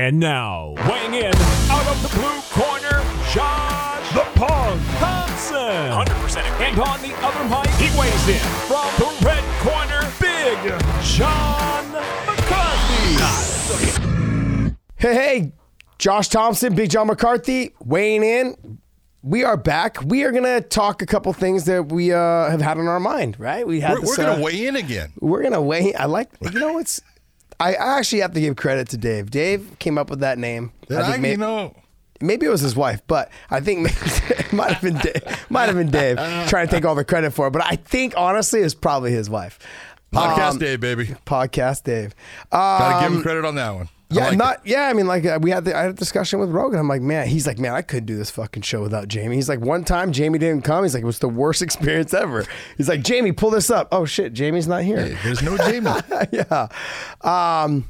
And now, weighing in out of the blue corner, Josh the Punk Thompson. 100% And on the other mic, he weighs in from the red corner, Big John McCarthy. Hey, hey, Josh Thompson, Big John McCarthy, weighing in. We are back. We are going to talk a couple things that we uh, have had on our mind, right? We had We're, this, we're going uh, to weigh in again. We're gonna weigh. I like. You know, it's. I I actually have to give credit to Dave. Dave came up with that name. Did I, may- you know, maybe it was his wife, but I think it might have been Dave. Might have been Dave trying to take all the credit for it. But I think honestly, it's probably his wife. podcast Um, day, baby. Podcast Dave. Got to give Um, him credit on that one. Yeah, like not it. yeah. I mean, like uh, we had the, I had a discussion with Rogan. I'm like, man, he's like, man, I couldn't do this fucking show without Jamie. He's like, one time Jamie didn't come. He's like, it was the worst experience ever. He's like, Jamie, pull this up. Oh shit, Jamie's not here. Hey, there's no Jamie. yeah. Um,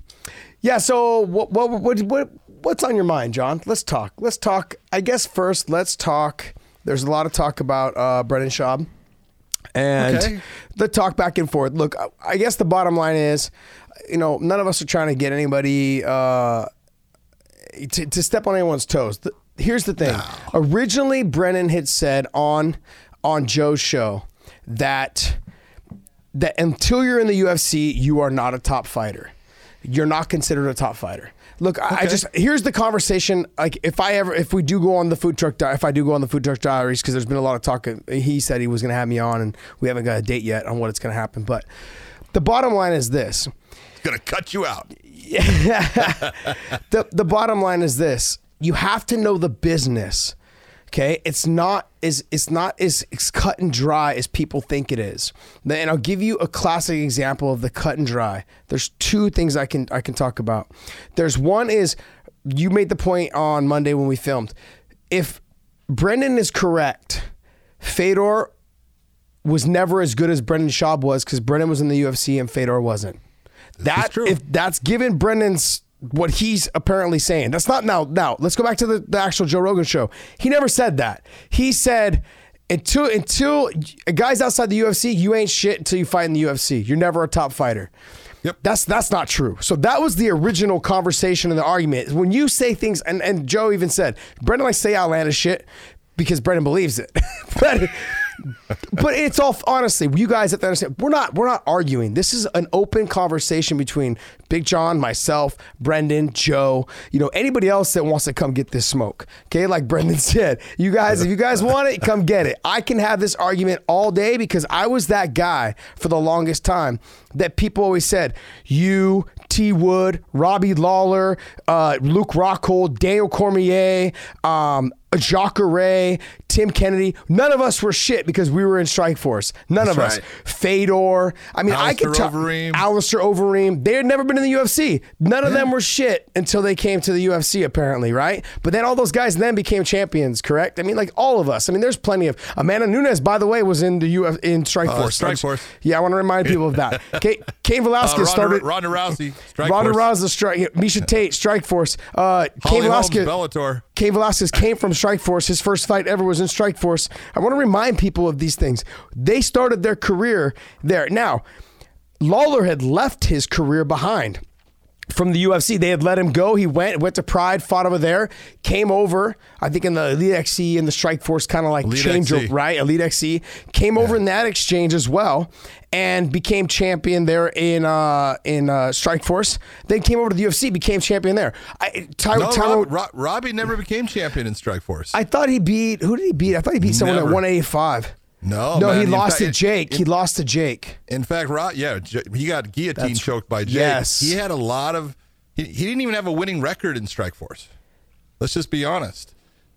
yeah. So what, what, what, what, what's on your mind, John? Let's talk. Let's talk. I guess first, let's talk. There's a lot of talk about uh, Brendan Schaub and Okay. the talk back and forth. Look, I guess the bottom line is, you know, none of us are trying to get anybody uh, to, to step on anyone's toes. The- here's the thing. Originally, Brennan had said on on Joe's show that that until you're in the UFC, you are not a top fighter. You're not considered a top fighter. Look, I, I just here's the conversation. Like, if I ever, if we do go on the food truck, di- if I do go on the food truck diaries, because there's been a lot of talk. He said he was going to have me on, and we haven't got a date yet on what it's going to happen. But the bottom line is this: going to cut you out. Yeah. the the bottom line is this: you have to know the business. Okay, it's not is it's not as as cut and dry as people think it is. And I'll give you a classic example of the cut and dry. There's two things I can I can talk about. There's one is you made the point on Monday when we filmed. If Brendan is correct, Fedor was never as good as Brendan Schaub was because Brendan was in the UFC and Fedor wasn't. That true. if that's given Brendan's what he's apparently saying. That's not now. Now let's go back to the, the actual Joe Rogan show. He never said that. He said until until guys outside the UFC, you ain't shit until you fight in the UFC. You're never a top fighter. Yep. That's that's not true. So that was the original conversation and the argument. When you say things, and, and Joe even said, Brendan likes to say outlandish shit because Brendan believes it. but but it's all honestly, you guys have to understand. We're not we're not arguing. This is an open conversation between Big John, myself, Brendan, Joe. You know anybody else that wants to come get this smoke. Okay, like Brendan said, you guys, if you guys want it, come get it. I can have this argument all day because I was that guy for the longest time that people always said you. T. Wood, Robbie Lawler, uh, Luke Rockhold, Daniel Cormier, um, Ray, Tim Kennedy. None of us were shit because we were in Strike Force. None That's of us. Fedor. I mean, I could Alistair talk. Overeem. Alistair Overeem. They had never been in the UFC. None of them were shit until they came to the UFC, apparently, right? But then all those guys then became champions, correct? I mean, like all of us. I mean, there's plenty of. Amanda Nunes, by the way, was in the Uf, in Strike Uh, Strike Force. Yeah, I want to remind people of that. Kate, Cain Uh, Velasquez Ronda, started. Ronda Rousey. Strike Ronda Force. Rousey, strike. Miesha Tate, Strike Force. Uh, Holmes, Velasquez. Bellator. Cain Velasquez came from Strike Force. His first fight ever was in Strike Force. I want to remind people of these things. They started their career there. Now, Lawler had left his career behind from the UFC. They had let him go. He went went to Pride, fought over there, came over. I think in the Elite XC and the Strike Force kind of like Elite change XC. right. Elite XC came over in that exchange as well and became champion there in uh, in uh, Strike Force. Then came over to the UFC, became champion there. I, Ty, No, Tyler- Rob, Rob, Robbie never became champion in Strike Force. I thought he beat who did he beat? I thought he beat someone at Never. 185. No, no, man, he in lost fact- to Jake. he lost to Jake. In fact, Rob, yeah, he got guillotine That's- choked by Jake. yes. He had a lot of. He, he didn't even have a winning record in Strike Force. Let's just be honest.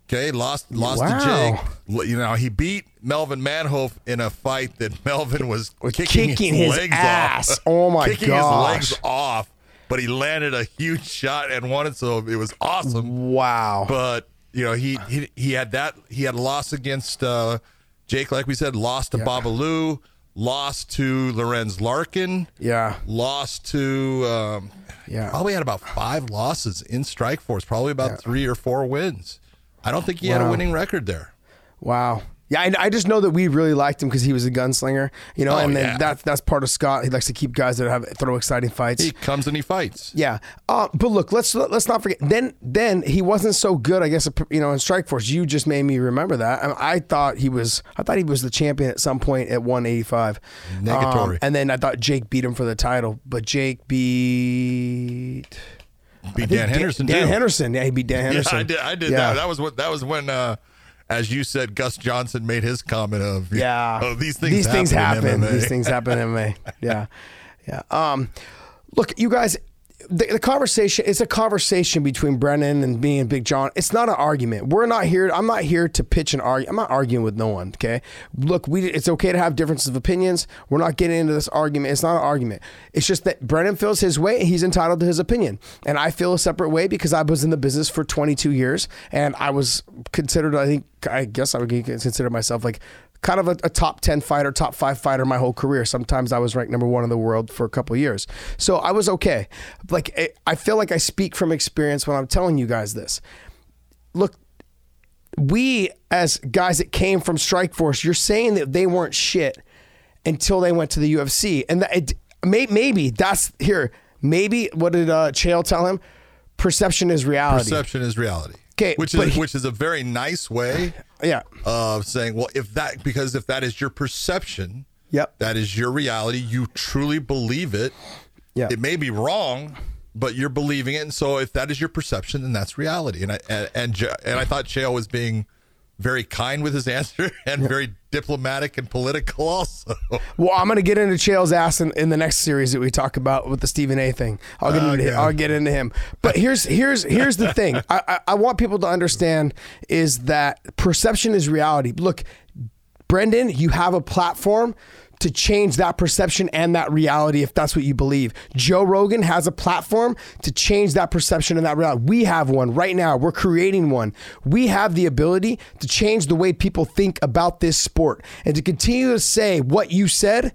Okay, lost lost Wow. to Jake. You know, he beat Melvin Manhoef in a fight that Melvin was kicking, kicking his legs ass. off. Oh, my god. kicking gosh. his legs off, but he landed a huge shot and won it. So it was awesome. Wow. But you know, he he, he had that. He had a loss against uh, Jake, like we said, lost to Babalu, lost to Lorenz Larkin, yeah. lost to um, Yeah. probably had about five losses in Strike Force, probably about three or four wins. I don't think he had a winning record there. Wow. Yeah, I, I just know that we really liked him because he was a gunslinger, you know, Oh, and then yeah. that's that's part of Scott. He likes to keep guys that have throw exciting fights. He comes and he fights. Yeah, uh, but look, let's let's not forget. Then then he wasn't so good. I guess you know in Strike Force. You just made me remember that. I, I thought he was. I thought he was the champion at some point at 185. Negatory. and then I thought Jake beat him for the title, but Jake beat. Beat Dan Henderson. Dan too. Henderson. Yeah, he beat Dan Henderson. Yeah, I did. I did Yeah. that. That was what. That was when, uh, as you said, Gus Johnson made his comment of, Yeah. oh, these things These things happen. happen. in MMA. These things happen in MMA. Yeah. Yeah. Um, look, you guys, the, the conversation, it's a conversation between Brennan and me and Big John. It's not an argument. We're not here. I'm not here to pitch an argument. I'm not arguing with no one. Okay. Look, we, it's okay to have differences of opinions. We're not getting into this argument. It's not an argument. It's just that Brennan feels his way and he's entitled to his opinion. And I feel a separate way because I was in the business for 22 years and I was considered, I think, I guess I would consider myself like kind of a, a top 10 fighter, top five fighter my whole career. Sometimes I was ranked number one in the world for a couple years. So I was okay. Like, I- I feel like I speak from experience when I'm telling you guys this. Look, we as guys that came from Strike Force, you're saying that they weren't shit until they went to the UFC. And that it, may, maybe that's here. Maybe what did uh, Chael tell him? Perception is reality. Perception is reality. 'Kay, which is he- which is a very nice way Yeah. of saying, well, if that because if that is your perception, Yep. that is your reality. You truly believe it. Yeah. It may be wrong, but you're believing it. And so if that is your perception, then that's reality. And I and and, and I thought Chael was being very kind with his answer and very diplomatic and political also. Well, I'm going to get into Chael's ass in, in the next series that we talk about with the Stephen A. thing. I'll get oh, into Okay. I'll get into him. But here's here's here's the thing. I, I I want people to understand is that perception is reality. Look, Brendan, you have a platform to change that perception and that reality if that's what you believe. Joe Rogan has a platform to change that perception and that reality. We have one right now. We're creating one. We have the ability to change the way people think about this sport and to continue to say what you said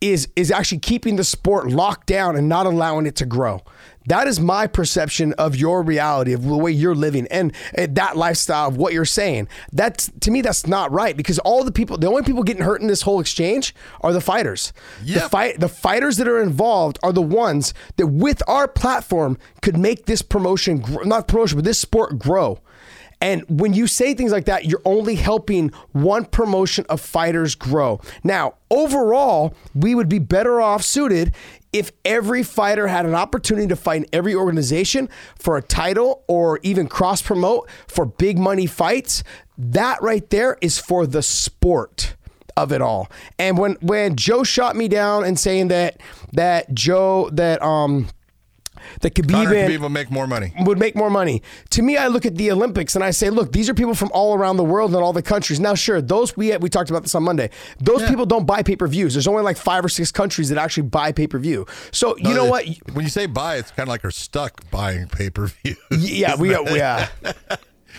is is actually keeping the sport locked down and not allowing it to grow. That is my perception of your reality of the way you're living and, and that lifestyle of what you're saying. That's to me that's not right because all the people the only people getting hurt in this whole exchange are the fighters. The fight the fighters that are involved are the ones that with our platform could make this promotion not promotion but this sport grow. And when you say things like that, you're only helping one promotion of fighters grow. Now, overall, we would be better off suited if every fighter had an opportunity to fight every organization for a title or even cross promote for big money fights. That right there is for the sport of it all. And when when Joe shot me down and saying that that Joe that um that Khabib Conor and- Khabib will make more money. would make more money. To me, I look at the Olympics and I say, look, these are people from all around the world and all the countries. Now, sure, those we we talked about this on Monday. Those people don't buy pay per views. There's only like five or six countries that actually buy pay per view. So you know what? When you say buy, it's kind of like they're stuck buying pay per view. Yeah, we yeah.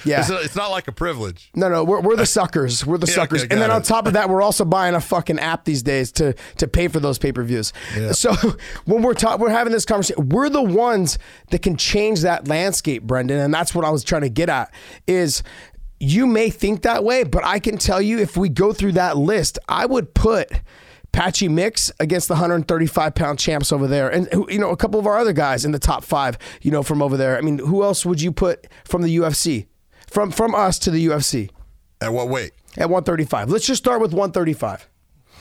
Yeah. It's, it's not like a privilege. No, no, we're, we're the suckers. We're the Yeah, suckers. okay, and then got on top of that, we're also buying a fucking app these days to to pay for those pay per views. Yeah. So when we're ta- we're having this conversation, we're the ones that can change that landscape, Brendan. And that's what I was trying to get at. Is you may think that way, but I can tell you, if we go through that list, I would put. Patchy Mix against the 135 pound champs over there, and you know a couple of our other guys in the top five, you know from over there. I mean, who else would you put from the UFC, from from us to the UFC? At what weight? at 135. Let's just start with 135.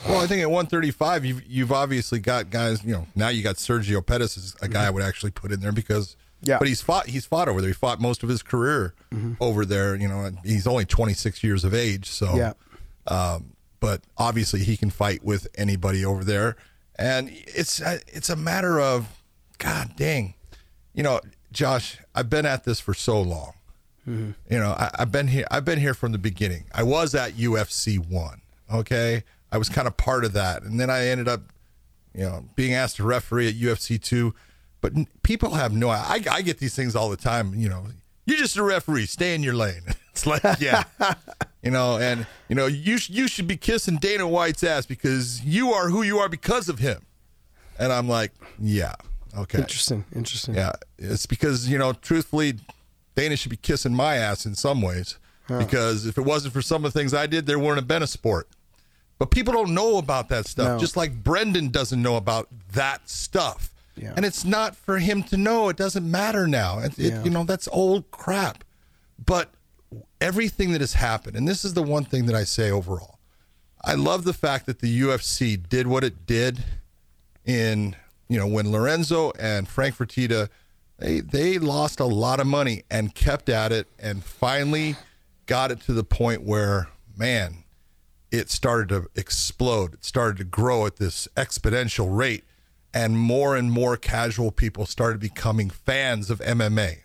Well, I think at 135, you've you've obviously got guys. You know, now you got Sergio Pettis is a guy I would actually put in there because. Mm-hmm. Yeah. But he's fought. He's fought over there. He fought most of his career Mm-hmm. over there. You know, and he's only 26 years of age. So. Yeah. Um, but obviously, he can fight with anybody over there, and it's it's a matter of, God dang, you know, Josh. I've been at this for so long. Mm-hmm. You know, I, I've been here. I've been here from the beginning. I was at UFC one. Okay, I was kind of part of that, and then I ended up, you know, being asked to referee at UFC two. But n- people have no. I, I get these things all the time. You know, you're just a referee. Stay in your lane. It's like, yeah, you know, and you know, you sh- you should be kissing Dana White's ass because you are who you are because of him. And I'm like, yeah, okay, Interesting. Interesting. yeah, it's because you know, truthfully, Dana should be kissing my ass in some ways. because if it wasn't for some of the things I did, there wouldn't have been a sport. But people don't know about that stuff, No. just like Brendan doesn't know about that stuff. Yeah. And it's not for him to know. It doesn't matter now. It, it- you know, that's old crap. But everything that has happened, and this is the one thing that I say overall, I love the fact that the UFC did what it did in, you know, when Lorenzo and Frank Fertitta, they, they lost a lot of money and kept at it and finally got it to the point where, man, it started to explode. It started to grow at this exponential rate, and more and more casual people started becoming fans of MMA.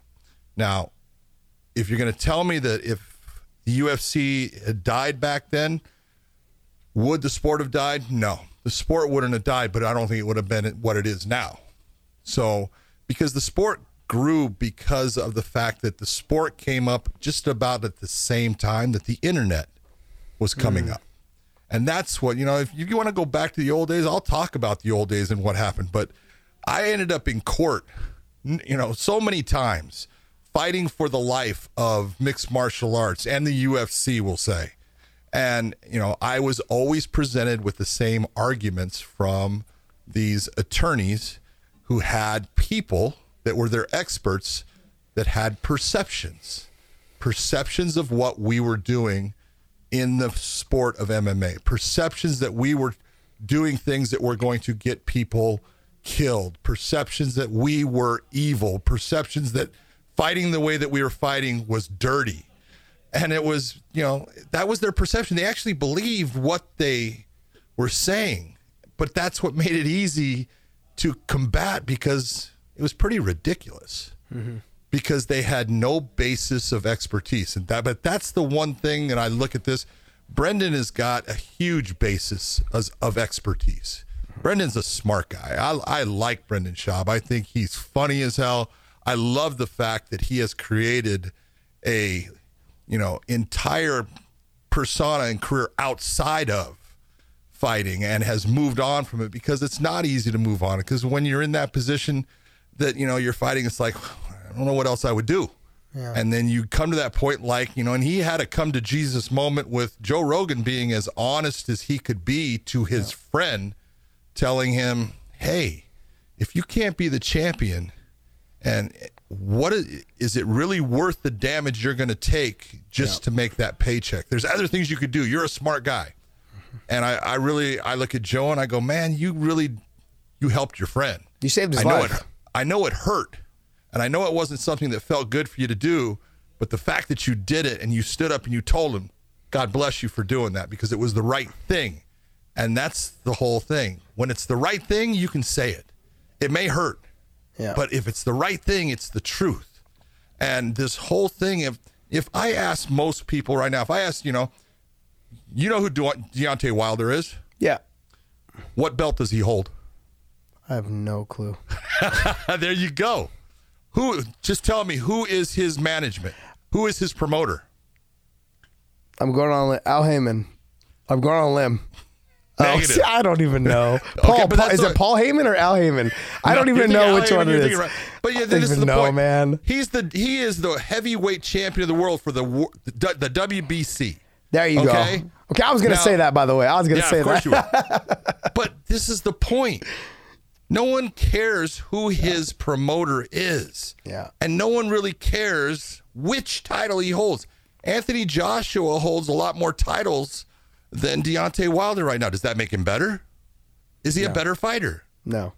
Now, if you're going to tell me that if the UFC had died back then, would the sport have died? No, the sport wouldn't have died, but I don't think it would have been what it is now. So, because the sport grew because of the fact that the sport came up just about at the same time that the internet was coming mm. up. And that's what, you know, if you want to go back to the old days, I'll talk about the old days and what happened. But I ended up in court, you know, so many times fighting for the life of mixed martial arts and the UFC, we'll say. And, you know, I was always presented with the same arguments from these attorneys who had people that were their experts that had perceptions, perceptions of what we were doing in the sport of MMA, perceptions that we were doing things that were going to get people killed, perceptions that we were evil, perceptions that fighting the way that we were fighting was dirty. And it was, you know, that was their perception. They actually believed what they were saying, but that's what made it easy to combat because it was pretty ridiculous mm-hmm. because they had no basis of expertise and that but that's the one thing And I look at this Brendan has got a huge basis as, of expertise. Brendan's a smart guy. I, I like Brendan Schaub. I think he's funny as hell. I love the fact that he has created a, you know, entire persona and career outside of fighting and has moved on from it because it's not easy to move on because when you're in that position that you know you're fighting it's like I don't know what else I would do. And then you come to that point like, you know, and he had a come to Jesus moment with Joe Rogan being as honest as he could be to his friend telling him, "Hey, if you can't be the champion and what is, is it really worth the damage you're going to take just to make that paycheck? There's other things you could do. You're a smart guy. And I, I really I look at Joe and I go, man, you really you helped your friend. You saved his I know life. it. I know it hurt, and I know it wasn't something that felt good for you to do. But the fact that you did it and you stood up and you told him, God bless you for doing that because it was the right thing, and that's the whole thing. When it's the right thing, you can say it. It may hurt, Yeah. but if it's the right thing, it's the truth. And this whole thing, if if I ask most people right now, if I ask, you know, you know who De- Deontay Wilder is? yeah. What belt does he hold? I have no clue. there you go. Who? Just tell me who is his management? Who is his promoter? I'm going on Al Haymon. I'm going on a limb. Oh, see, I don't even know. Paul, but Paul- is the- it Paul Heyman or Al Haymon? I don't even know thinking which Al one Heyman, it you're thinking right. But yeah, I this is the know, point. man. He's the he is the heavyweight champion of the world for the the, the WBC. There you Okay. go. Okay, I was going to say that by the way. I was going to Yeah, say of course that. you will. but this is the point. No one cares who his promoter is. Yeah. And no one really cares which title he holds. Anthony Joshua holds a lot more titles than Deontay Wilder right now. Does that make him better? Is he a better fighter? No.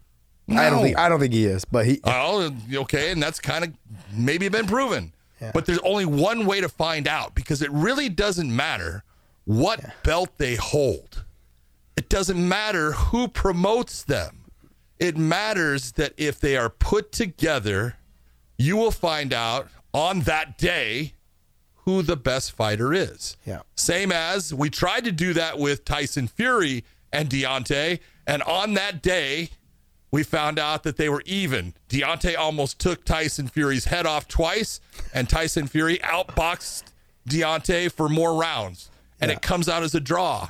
I don't No. think I don't think he is, but he Oh, okay, and that's kind of maybe been proven. But there's only one way to find out because it really doesn't matter what belt they hold. It doesn't matter who promotes them. It matters that if they are put together, you will find out on that day who the best fighter is. Yeah. Same as we tried to do that with Tyson Fury and Deontay, and on that day, we found out that they were even. Deontay almost took Tyson Fury's head off twice, and Tyson Fury outboxed Deontay for more rounds, and it comes out as a draw.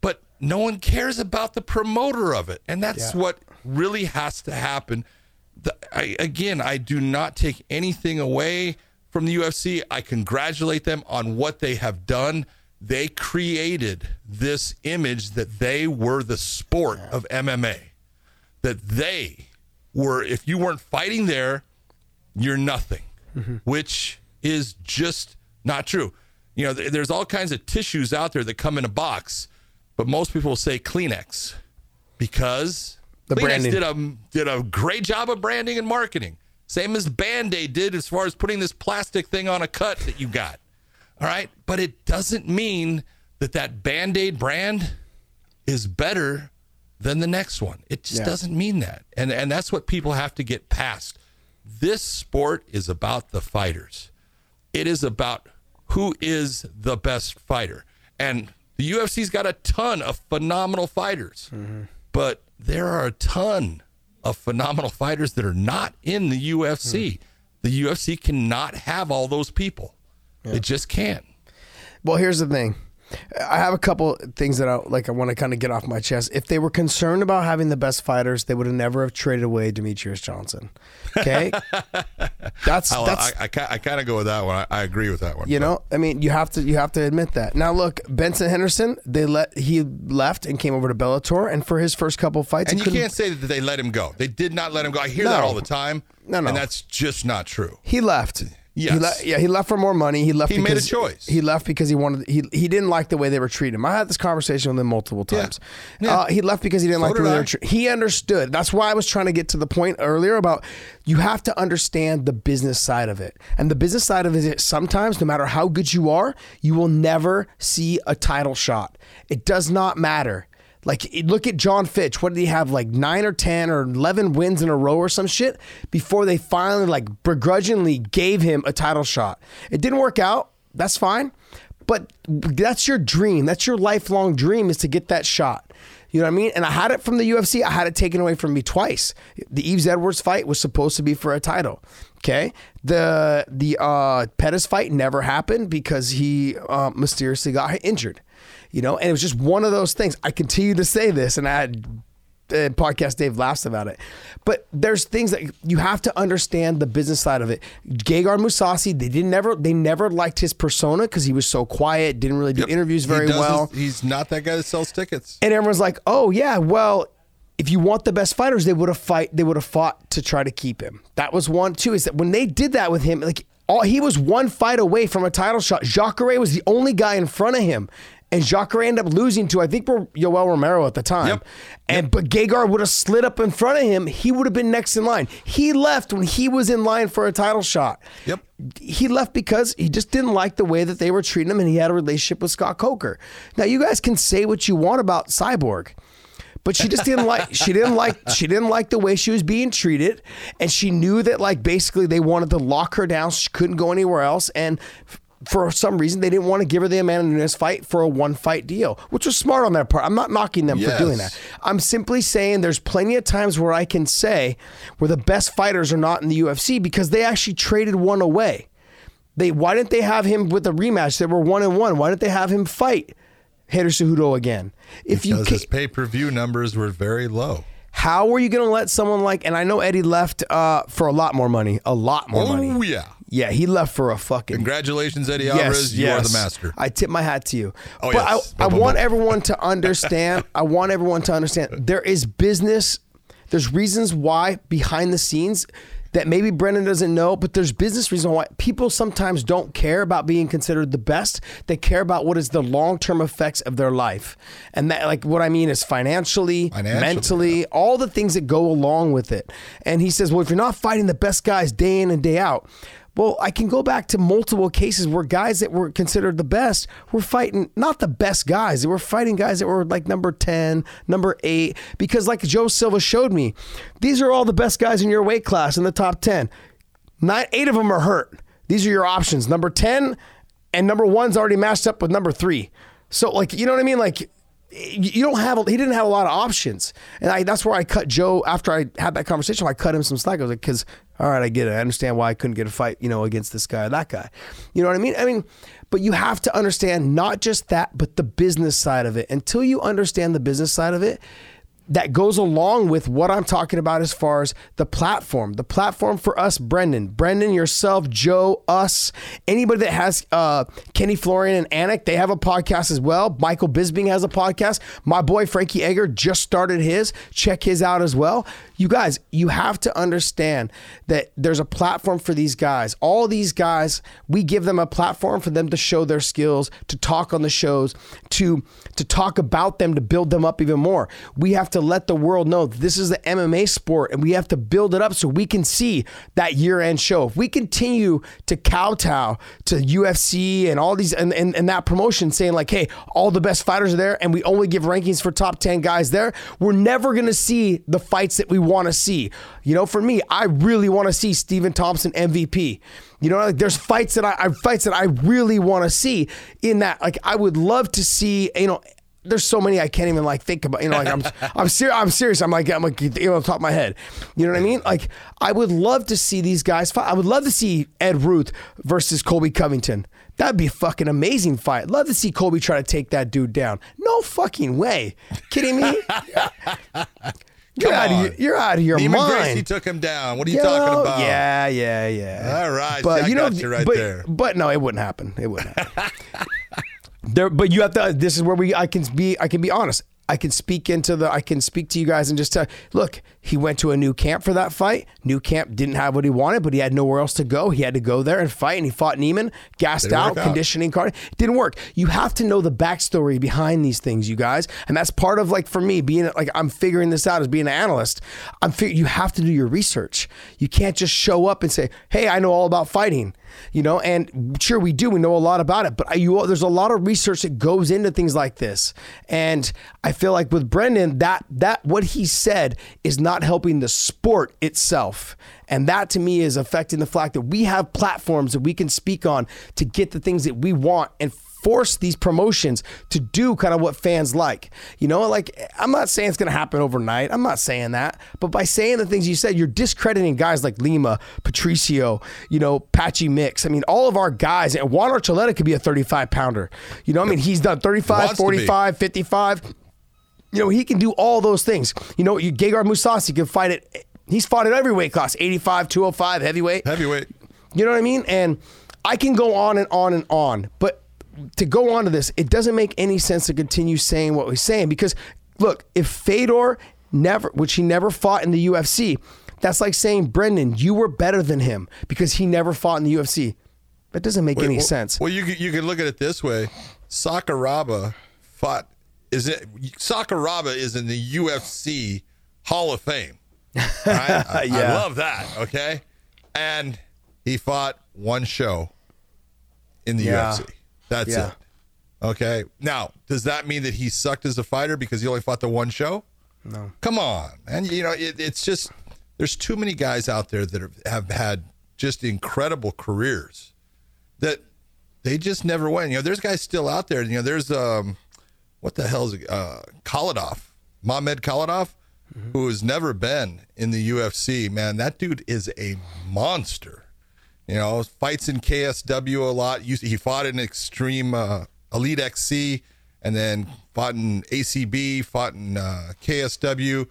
But no one cares about the promoter of it, and that's Yeah. what really has to happen. The, I, again, I do not take anything away from the UFC. I congratulate them on what they have done. They created this image that they were the sport of MMA, that they were, if you weren't fighting there, you're nothing, mm-hmm. which is just not true. You know, th- there's all kinds of tissues out there that come in a box, but most people say Kleenex because The Kleenex branding. did a did a great job of branding and marketing. Same as Band-Aid did as far as putting this plastic thing on a cut that you got. All right, but it doesn't mean that that Band-Aid brand is better than the next one. It just Yeah. doesn't mean that. And and that's what people have to get past. This sport is about the fighters. It is about who is the best fighter. And the UFC's got a ton of phenomenal fighters. Mm-hmm. But there are a ton of phenomenal fighters that are not in the UFC. Hmm. The UFC cannot have all those people. It just can't. Well, here's the thing. I have a couple things that I like. I want to kind of get off my chest. If they were concerned about having the best fighters, they would have never have traded away Demetrious Johnson. Okay, that's I, that's I, I, kind of go with that one. I, I agree with that one. you know. I mean, you have to you have to admit that. Now, look, Benson Henderson. They let he left and came over to Bellator, and for his first couple fights, And he you can't say that they let him go. They did not let him go. I hear that all the time. No, no. And that's just not true. He left. Yes. He le- yeah, he left for more money. He left. He made a because, choice. He left because he wanted. He he didn't like the way they were treating him. I had this conversation with him multiple times. Yeah. Uh, he left because he didn't So like the way they I. were treated. He understood. That's why I was trying to get to the point earlier about you have to understand the business side of it. And the business side of it is sometimes, no matter how good you are, you will never see a title shot. It does not matter. Like, look at Jon Fitch. What did he have? Like nine or 10 or 11 wins in a row or some shit before they finally, like, begrudgingly gave him a title shot. It didn't work out. That's fine. But that's your dream. That's your lifelong dream is to get that shot. You know what I mean? And I had it from the UFC. I had it taken away from me twice. The Yves Edwards fight was supposed to be for a title. Okay. The the uh, Pettis fight never happened because he uh, mysteriously got injured. You know, and it was just one of those things. I continue to say this, and I had uh, podcast Dave laughs about it. But there's things that you have to understand the business side of it. Gegard Mousasi, they didn't never they never liked his persona because he was so quiet, didn't really do Yep. interviews very does well. his- he's not that guy that sells tickets. And everyone's like, "Oh yeah, well, if you want the best fighters, they would have fight. They would have fought to try to keep him." That was one too. Is that when they did that with him, like all he was one fight away from a title shot. Jacare was the only guy in front of him. And Jacare ended up losing to I think were Yoel Romero at the time, Yep. and but Gegard would have slid up in front of him. He would have been next in line. He left when he was in line for a title shot. Yep. He left because he just didn't like the way that they were treating him, and he had a relationship with Scott Coker. Now you guys can say what you want about Cyborg, but she just didn't like she didn't like she didn't like the way she was being treated, and she knew that like basically they wanted to lock her down. She couldn't go anywhere else, and. For some reason, they didn't want to give her the Amanda Nunes fight for a one fight deal, which was smart on their part. I'm not knocking them for doing that. I'm simply saying there's plenty of times where I can say where the best fighters are not in the UFC because they actually traded one away. They why didn't they have him with a rematch? They were one and one. Why didn't they have him fight Hader Cejudo again? If you Because ca- his pay per view numbers were very low. how are you going to let someone like and I know Eddie left uh, for a lot more money, a lot more Oh money. Oh, yeah! Yeah, he left for a fucking Congratulations, Eddie Alvarez. You are the master. I tip my hat to you. Oh, but yes. I, I want everyone to understand. I want everyone to understand there is business. There's reasons why behind the scenes that maybe Brendan doesn't know, but there's business reason why people sometimes don't care about being considered the best. They care about what is the long term effects of their life, and that like what I mean is financially, Financially, mentally, all the things that go along with it. And he says, well, if you're not fighting the best guys day in and day out. Well, I can go back to multiple cases where guys that were considered the best were fighting not the best guys. They were fighting guys that were like number 10, number 8 because like Joe Silva showed me, these are all the best guys in your weight class in the top 10. Nine, 8 of them are hurt. These are your options. Number 10 and number 1's already matched up with number 3. So like, you know what I mean? Like you don't have he didn't have a lot of options. And I, that's where i cut joe after i had that conversation i cut him some slack. I was like because all right i get it. I understand why i couldn't get a fight you know against this guy or that guy. You know what i mean? I mean but you have to understand not just that but the business side of it. Until you understand the business side of it that goes along with what I'm talking about as far as the platform. The platform for us, Brendan, Brendan, yourself, Joe, us, anybody that has uh, Kenny Florian and Anik, they have a podcast as well. Michael Bisping has a podcast. My boy Frankie Edgar just started his. Check his out as well. You guys, you have to understand that there's a platform for these guys. All these guys, we give them a platform for them to show their skills, to talk on the shows, to to talk about them, to build them up even more. We have to let the world know this is the MMA sport and we have to build it up so we can see that year-end show. If we continue to kowtow to UFC and all these and, and, and that promotion saying like, hey, all the best fighters are there and we only give rankings for top 10 guys there, we're never gonna see the fights that we want to see. You know, for me, I really want to see Stephen Thompson MVP. You know, like there's fights that I, I fights that I really want to see in that. Like I would love to see, you know, there's so many I can't even like think about. You know, like I'm I'm serious. I'm serious. I'm like I'm like you know, on top of my head. You know what I mean? Like I would love to see these guys fight. I would love to see Ed Ruth versus Colby Covington. That'd be a fucking amazing fight. Love to see Colby try to take that dude down. No fucking way. Kidding me? You're out, of your, you're out of your Neiman Gracie mind. took him down. What are you Yo, talking about? Yeah, yeah, yeah. All right, but see, you know, you right but, there. but no, it wouldn't happen. It wouldn't happen. there, but you have to. This is where we. I can be. I can be honest. I can speak into the. I can speak to you guys and just tell. Look, he went to a new camp for that fight. New camp didn't have what he wanted, but he had nowhere else to go. He had to go there and fight, and he fought Neiman, gassed Didn't out, conditioning card. Didn't work. You have to know the backstory behind these things, you guys, and that's part of like for me being like I'm figuring this out as being an analyst. I'm fig- you have to do your research. You can't just show up and say, "Hey, I know all about fighting." You know, and sure we do. We know a lot about it, but you there's a lot of research that goes into things like this. And I feel like with Brendan, that that what he said is not helping the sport itself. And that to me is affecting the fact that we have platforms that we can speak on to get the things that we want and force these promotions to do kind of what fans like. You know, like I'm not saying it's going to happen overnight. I'm not saying that. But by saying the things you said, you're discrediting guys like Lima, Patricio, you know, Patchy Mix. I mean, all of our guys, and Juan Archuleta could be a 35 pounder. You know, I mean, he's done 35, Wants to be. 45, 55. You know, he can do all those things. You know, you Gegard Mousasi can fight it. He's fought at every weight class 85, 205, heavyweight. Heavyweight. You know what I mean? And I can go on and on and on, but to go on to this, it doesn't make any sense to continue saying what we're saying because look, if Fedor never, which he never fought in the UFC, that's like saying Brendan, you were better than him because he never fought in the UFC. That doesn't make any well, sense. Well, you could, you could look at it this way: Sakuraba fought. Is it Sakuraba is in the UFC Hall of Fame? Right? I, I love that. Okay, and he fought one show in the Yeah. UFC. That's Yeah. it. Okay. Now, does that mean that he sucked as a fighter because he only fought the one show? No. Come on, and you know it, it's just there's too many guys out there that have, have had just incredible careers that they just never went. You know, there's guys still out there. You know, there's um, what the hell's uh, Khalidov, Mohamed Khalidov, who has never been in the UFC. Man, that dude is a monster. You know, fights in KSW a lot. He fought in Extreme uh, Elite XC, and then fought in ACB, fought in uh, KSW.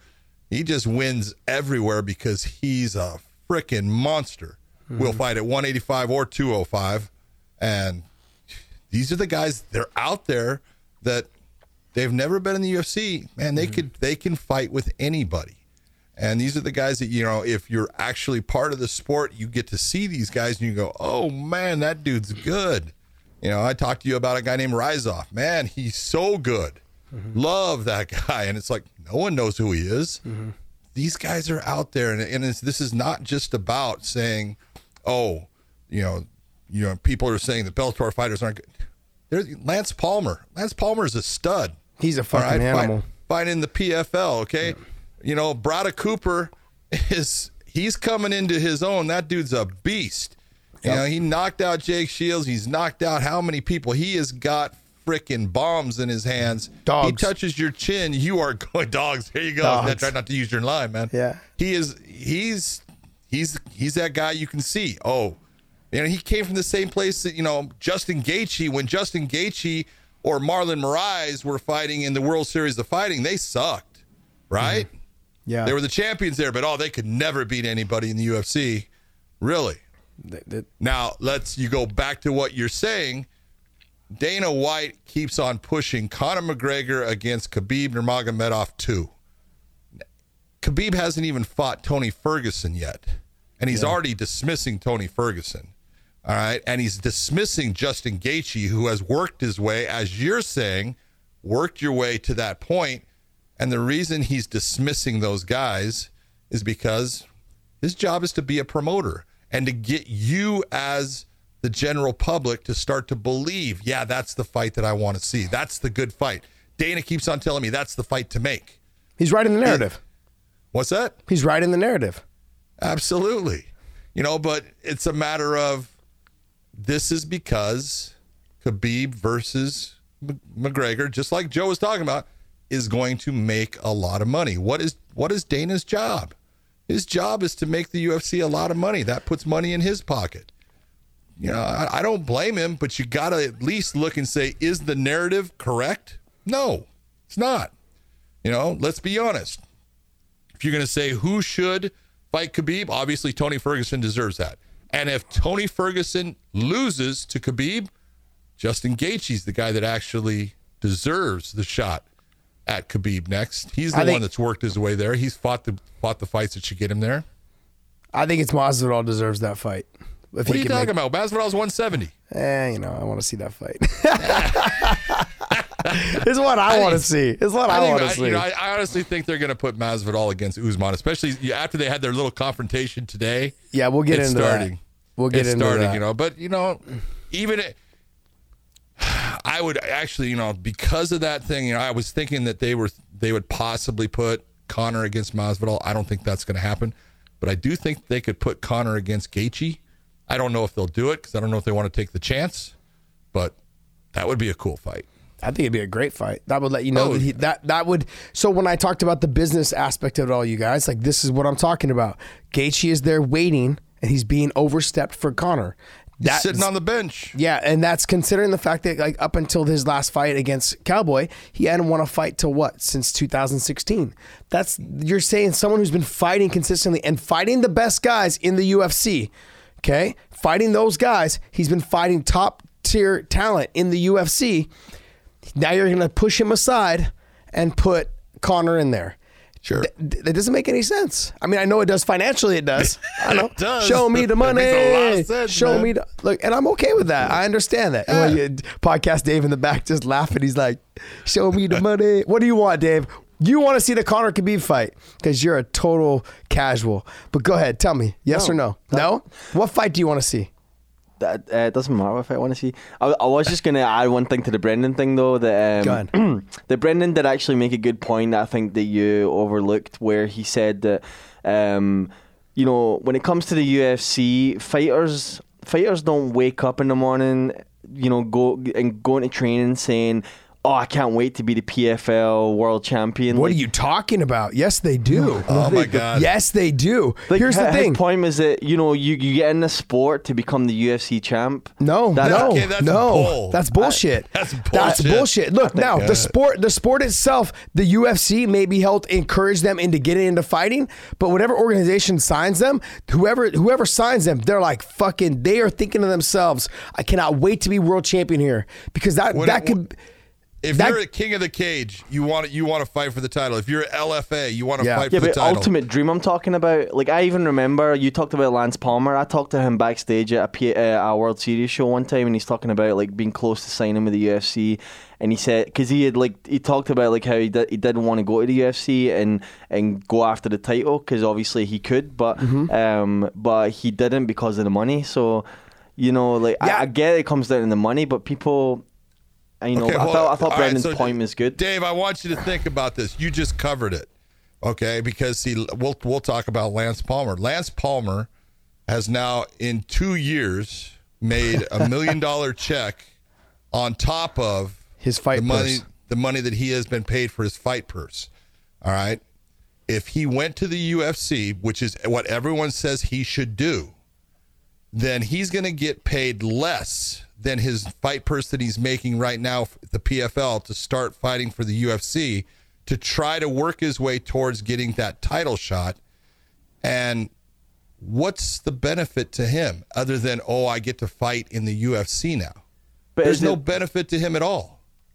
He just wins everywhere because he's a freaking monster. We'll fight at 185 or 205, and these are the guys. They're out there that they've never been in the UFC. Man, they could they can fight with anybody. And these are the guys that, you know, if you're actually part of the sport, you get to see these guys and you go, oh man, that dude's good. You know, I talked to you about a guy named Rizoff. Man, he's so good. Mm-hmm. Love that guy. And it's like, no one knows who he is. Mm-hmm. These guys are out there. And, and it's, this is not just about saying, oh, you know, you know, people are saying the Bellator fighters aren't good. There's Lance Palmer. Lance Palmer's a stud. He's a fucking right, animal. Fight in the PFL, okay? You know, Brada Cooper is he's coming into his own. That dude's a beast. You know, he knocked out Jake Shields. He's knocked out how many people? He has got freaking bombs in his hands. Dogs. He touches your chin, you are going dogs. Here you go. Dogs. Try not to use your line, man. Yeah. He is he's he's he's that guy you can see. Oh, you know, he came from the same place that, you know, Justin Gaethje, when Justin Gaethje or Marlon Moraes were fighting in the World Series of Fighting, they sucked. right? Mm-hmm. Yeah. They were the champions there, but oh, they could never beat anybody in the UFC. Really? Now, let's you go back to what you're saying. Dana White keeps on pushing Conor McGregor against Khabib Nurmagomedov 2. Khabib hasn't even fought Tony Ferguson yet, and he's already dismissing Tony Ferguson. All right, and he's dismissing Justin Gaethje, who has worked his way, as you're saying, worked your way to that point. And the reason he's dismissing those guys is because his job is to be a promoter and to get you as the general public to start to believe, yeah, that's the fight that I want to see. That's the good fight. Dana keeps on telling me that's the fight to make. He's right in the narrative. What's that? He's right in the narrative. Absolutely. You know, but it's a matter of this is because Khabib versus McGregor, just like Joe was talking about, is going to make a lot of money. What is what is Dana's job? His job is to make the UFC a lot of money. That puts money in his pocket. You know, I, I don't blame him, but you got to at least look and say, is the narrative correct? No, it's not. You know, let's be honest. If you're going to say who should fight Khabib, obviously Tony Ferguson deserves that. And if Tony Ferguson loses to Khabib, Justin Gaethje's the guy that actually deserves the shot at Khabib next. He's the I think- one that's worked his way there. He's fought the fought the fights that should get him there. I think it's Masvidal deserves that fight. If What are you talking make- about? Masvidal's 170. Eh, you know, I want to see that fight. it's what I, want to see. It's what I, think, want to see. you know, I, I honestly think they're going to put Masvidal against Usman, especially after they had their little confrontation today. yeah, we'll get it's into starting. that. We'll get it's into starting, that. you know. But you know, even I would actually, you know, because of that thing, you know, I was thinking that they were they would possibly put Conor against Masvidal. I don't think that's going to happen, but I do think they could put Conor against Gaethje. I don't know if they'll do it because I don't know if they want to take the chance, but that would be a cool fight. I think it'd be a great fight. That would let you know Oh, that he, that that would. So when I talked about the business aspect of it all, you guys, like this is what I'm talking about. Gaethje is there waiting, and he's being overstepped for Conor. That's Sitting on the bench. Yeah, and that's considering the fact that like up until his last fight against Cowboy, he hadn't won a fight till what since 2016. That's you're saying someone who's been fighting consistently and fighting the best guys in the UFC. Okay, fighting those guys, he's been fighting top tier talent in the UFC. Now you're gonna push him aside and put Conor in there. Sure. Th- That doesn't make any sense. I mean, I know it does financially. It does. I know. does. Show me the money. makes a lot of sense, Show man. me the look, and I'm okay with that. I understand that. And you- podcast Dave in the back just laughing. He's like, "Show me the money." What do you want, Dave? You want to see the Conor Khabib fight because you're a total casual. But go ahead, tell me, yes No. or no? No. What fight do you want to see? That uh, it doesn't matter if I want to see. I, I was just going to add one thing to the Brendan thing though. That Go um, the Brendan did actually make a good point. I think that you overlooked, where he said that, um, you know, when it comes to the UFC, fighters fighters don't wake up in the morning, you know, go and go into training saying. Oh, I can't wait to be the PFL world champion. What Like- are you talking about? Yes, they do. Oh, oh my God. Yes, they do. Like, Here's the his thing. point is that you know you, you get in the sport to become the UFC champ. No, That- no, Okay, that's no. bull. That's bullshit. That's That's bullshit. bullshit. Look, now the sport, the sport itself, the UFC maybe helped encourage them into getting into fighting, but whatever organization signs them, whoever whoever signs them, they're like fucking. They are thinking to themselves, "I cannot wait to be world champion here," because that What- that could. If That- you're a king of the cage, you want you want to fight for the title. If you're LFA, you want to Yeah. fight Yeah, for the title. Yeah, but ultimate dream I'm talking about. Like I even remember you talked about Lance Palmer. I talked to him backstage at a, P- uh, a World Series show one time, and he's talking about like being close to signing with the UFC. And he said because he had like he talked about like how he did, he didn't want to go to the UFC and and go after the title because obviously he could, but Mm-hmm. um but he didn't because of the money. So you know like Yeah. I, I get it comes down to the money, but people. You know, Okay, I thought I thought all right, so point was good. Dave, I want you to think about this. You just covered it, okay? Because see, we'll we'll talk about Lance Palmer. Lance Palmer has now in two years made a million dollar check on top of His fight the money purse. the money that he has been paid for his fight purse. All right. If he went to the UFC, which is what everyone says he should do, then he's going to get paid less than his fight purse that he's making right now, the PFL, to start fighting for the UFC to try to work his way towards getting that title shot. And what's the benefit to him other than, oh, I get to fight in the UFC now? But There's no it- benefit to him at all.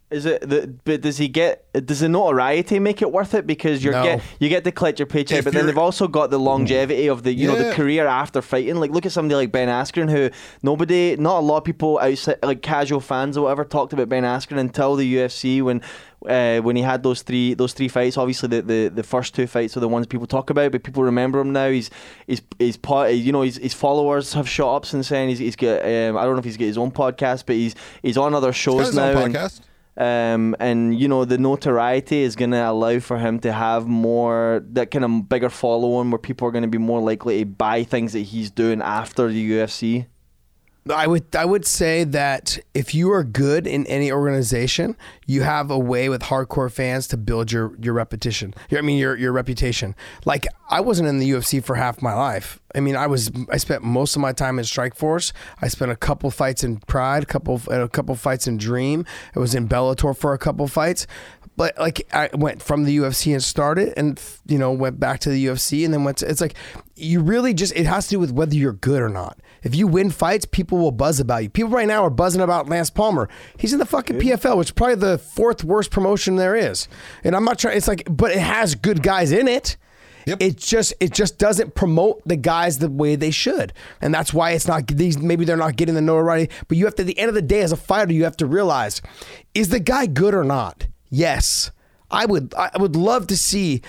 Is it? The, but does he get? Does the notoriety make it worth it? Because you No. get you get to collect your paycheck, If but then they've also got the longevity of the you know the career after fighting. Like look at somebody like Ben Askren, who nobody, not a lot of people outside, like casual fans or whatever, talked about Ben Askren until the UFC when. Uh, when he had those three those three fights, obviously the, the, the first two fights are the ones people talk about, but people remember him now. He's he's he's po- you know his, his followers have shot up since then. He's, he's got um, I don't know if he's got his own podcast, but he's he's on other shows now. podcast. Um, and you know the notoriety is going to allow for him to have more that kind of bigger following where people are going to be more likely to buy things that he's doing after the UFC. I would I would say that if you are good in any organization, you have a way with hardcore fans to build your your repetition. I mean your your reputation. Like I wasn't in the UFC for half my life. I mean I was I spent most of my time in Strikeforce. I spent a couple fights in Pride, a couple a couple fights in Dream. I was in Bellator for a couple fights. But like I went from the UFC and started, and you know went back to the UFC, and then went. To, it's like you really just it has to do with whether you're good or not. If you win fights, people will buzz about you. People right now are buzzing about Lance Palmer. He's in the fucking PFL, which is probably the fourth worst promotion there is. And I'm not trying. It's like, but it has good guys in it. Yep. It just it just doesn't promote the guys the way they should, and that's why it's not these. Maybe they're not getting the notoriety. But you have to. At the end of the day, as a fighter, you have to realize: is the guy good or not? Yes, I would. I would love to see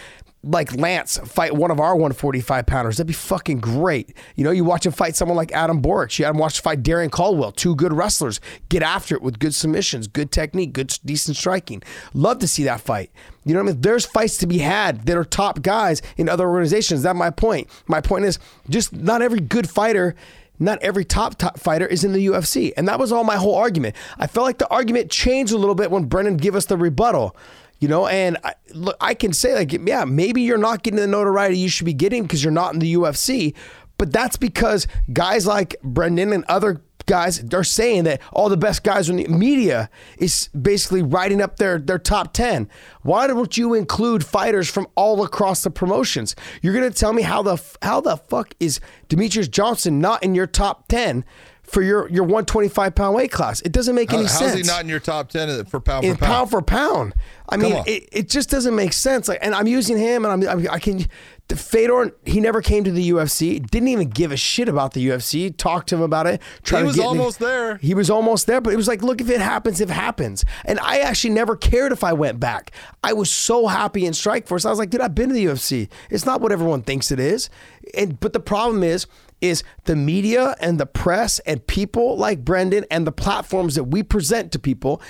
like Lance fight one of our 145 pounders. That'd be fucking great. You know, you watch him fight someone like Adam Borics. You had him watch fight Darrion Caldwell. Two good wrestlers. Get after it with good submissions, good technique, good decent striking. Love to see that fight. You know what I mean? There's fights to be had that are top guys in other organizations. That's my point. My point is just not every good fighter not every top top fighter is in the UFC. And that was all my whole argument. I felt like the argument changed a little bit when Brendan gave us the rebuttal. You know, and I, look, I can say like, yeah, maybe you're not getting the notoriety you should be getting because you're not in the UFC, but that's because guys like Brendan and other guys are saying that all the best guys in the media is basically writing up their their top 10 why don't you include fighters from all across the promotions? You're going to tell me how the how the fuck is Demetrious Johnson not in your top 10 for your your 125 pound weight class it doesn't make How, any how's sense he not in your top 10 for pound in for pound? pound for pound. I mean, it, it just doesn't make sense. Like, and I'm using him, and I'm, I'm I can. The Fedor, he never came to the UFC. Didn't even give a shit about the UFC. Talked to him about it. Tried He to was get in the- almost there. He was almost there, but it was like, look, if it happens, if it happens. And I actually never cared if I went back. I was so happy in Strikeforce. I was like, dude, I've been to the UFC. It's not what everyone thinks it is. And but the problem is, is the media and the press and people like Brendan and the platforms that we present to people.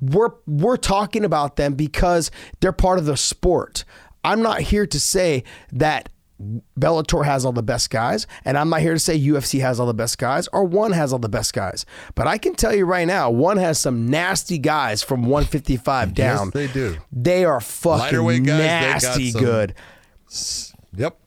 We're we're talking about them because they're part of the sport. I'm not here to say that Bellator has all the best guys, and I'm not here to say UFC has all the best guys or one has all the best guys. But I can tell you right now, one has some nasty guys from 155 down. Yes, they do. They are fucking Lighter weight guys, they got nasty some- good. Yep.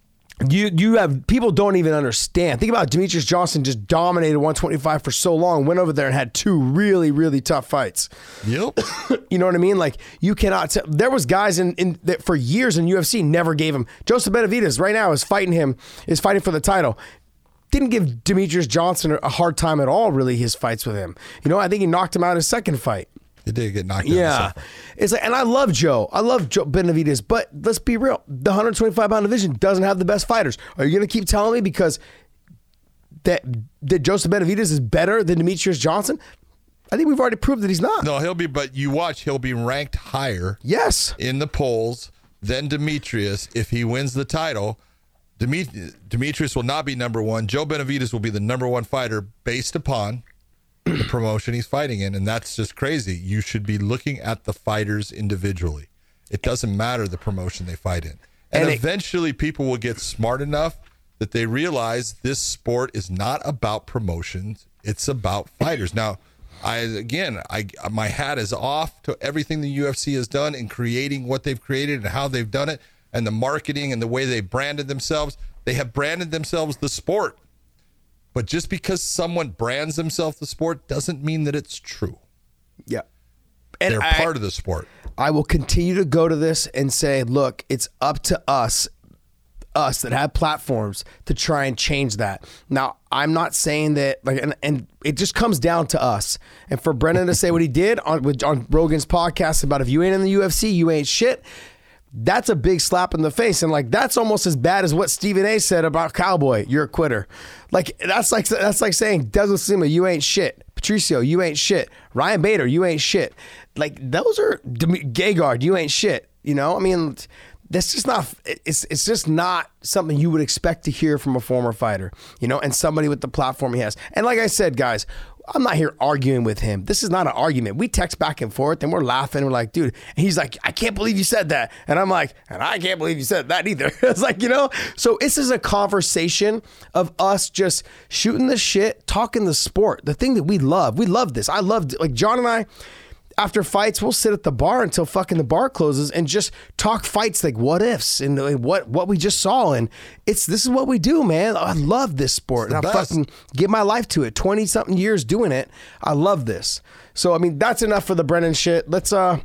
You you have people don't even understand. Think about Demetrious Johnson just dominated 125 for so long, went over there and had two really really tough fights. Yep. You know what I mean? Like you cannot. T- there was guys in, in that for years in UFC never gave him. Joseph Benavidez right now is fighting him is fighting for the title. Didn't give Demetrious Johnson a hard time at all. Really, his fights with him. You know, I think he knocked him out in his second fight. He did get knocked out. Yeah, it's like, and I love Joe. I love Joe Benavidez, but let's be real. The 125 pound division doesn't have the best fighters. Are you going to keep telling me because that that Joseph Benavidez is better than Demetrious Johnson? I think we've already proved that he's not. No, he'll be, but you watch, he'll be ranked higher Yes. in the polls than Demetrious if he wins the title. Demet- Demetrious will not be number one. Joe Benavidez will be the number one fighter based upon the promotion he's fighting in, and that's just crazy. You should be looking at the fighters individually. It doesn't matter the promotion they fight in, and, And it- eventually people will get smart enough that they realize this sport is not about promotions; it's about fighters. Now, I again, I my hat is off to everything the UFC has done in creating what they've created and how they've done it, and the marketing and the way they branded themselves. They have branded themselves the sport. But just because someone brands themselves the sport doesn't mean that it's true. Yeah. And They're I- part of the sport. I will continue to go to this and say, look, it's up to us, us that have platforms to try and change that. Now, I'm not saying that like, and, and it just comes down to us. And for Brendan to say what he did on with on Rogan's podcast about if you ain't in the UFC, you ain't shit. That's a big slap in the face, and like that's almost as bad as what Stephen A. said about Cowboy. You're a quitter. Like that's like that's like saying Douglas Lima, you ain't shit. Patricio, you ain't shit. Ryan Bader, you ain't shit. Like those are Gegard, you ain't shit. You know, I mean, that's just not. It's it's just not something you would expect to hear from a former fighter. You know, and somebody with the platform he has. And like I said, guys, I'm not here arguing with him. This is not an argument. We text back and forth and we're laughing. We're like, dude, and he's like, I can't believe you said that. And I'm like, and I can't believe you said that either. it's like, you know, so this is a conversation of us just shooting the shit, talking the sport, the thing that we love. We love this. I loved like John and I after fights, we'll sit at the bar until fucking the bar closes and just talk fights like what ifs and what what we just saw. And it's this is what we do, man. I love this sport. I fucking give my life to it. Twenty something years doing it. I love this. So I mean, that's enough for the Brendan shit. Let's uh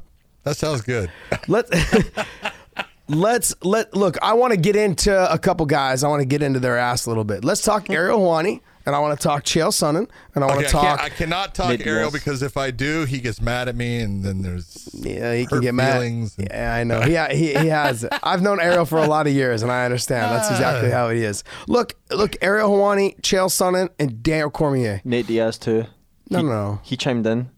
That sounds good. let let's let look. I want to get into a couple guys. I want to get into their ass a little bit. Let's talk Ariel Helwani, and I want to talk Chael Sonnen, and I want Okay, to talk. can't, I cannot talk Nick Ariel Diaz. because if I do, he gets mad at me, and then there's Yeah, he can hurt get mad. feelings and- Yeah, I know. He, he he has. I've known Ariel for a lot of years, and I understand. That's exactly how he is. Look, look, Ariel Helwani, Chael Sonnen, and Daniel Cormier. Nate Diaz too. No, no, no. He chimed in.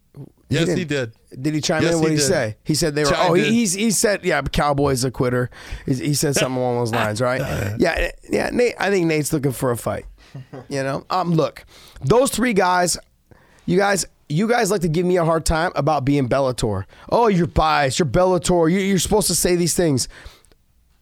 yes, didn't. he did. Did he chime Yes, in? What did he did. say? He said they were. Chimed oh, he, he's he said yeah, Cowboy's a quitter. He, he said something along those lines, right? Yeah, yeah. Nate, I think Nate's looking for a fight. You know, um, look, those three guys, you guys. You guys like to give me a hard time about being Bellator. Oh, you're biased. You're Bellator. You, you're supposed to say these things.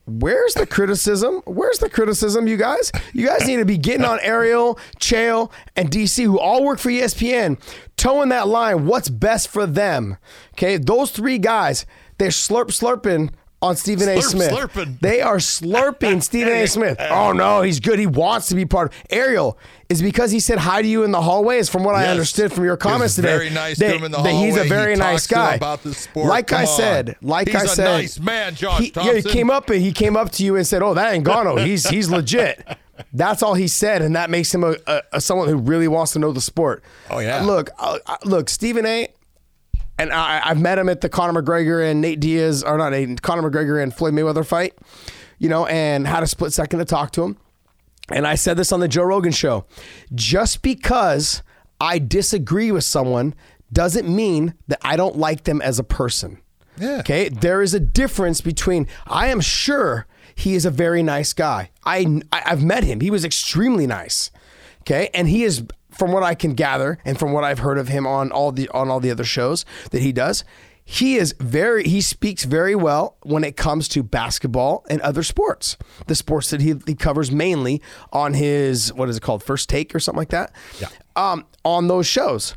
Where's the criticism? Where's the criticism, you guys? You guys need to be getting on Ariel, Chael, and DC, who all work for ESPN, toeing that line. What's best for them? Okay, those three guys, they're slurp slurping on Stephen A. Smith. slurping. They are slurping Stephen A. Smith. Oh no, he's good. He wants to be part of Ariel. Is because he said hi to you in the hallway. Is from what I understood from your comments today. very nice to him in the that He's a very He nice talks to him guy about the sport. Like I on. said, like He's I a said, nice man, Josh He, yeah, he came up and he came up to you and said, "Oh, that ain't Gano. He's he's legit." That's all he said, and that makes him a, a, a someone who really wants to know the sport. Oh, yeah. Look, uh, uh, look, Stephen A. And I, I've met him at the Conor McGregor and Nate Diaz, or not Nate, Conor McGregor and Floyd Mayweather fight, you know, and had a split second to talk to him. And I said this on the Joe Rogan show. Just because I disagree with someone doesn't mean that I don't like them as a person. Yeah. Okay. There is a difference between, I am sure he is a very nice guy. I- I've met him. He was extremely nice. Okay. And he is, from what I can gather and from what I've heard of him on all the, on all the other shows that he does, he is very, he speaks very well when it comes to basketball and other sports, the sports that he, he covers mainly on his, what is it called? First take or something like that. Yeah. Um, on those shows.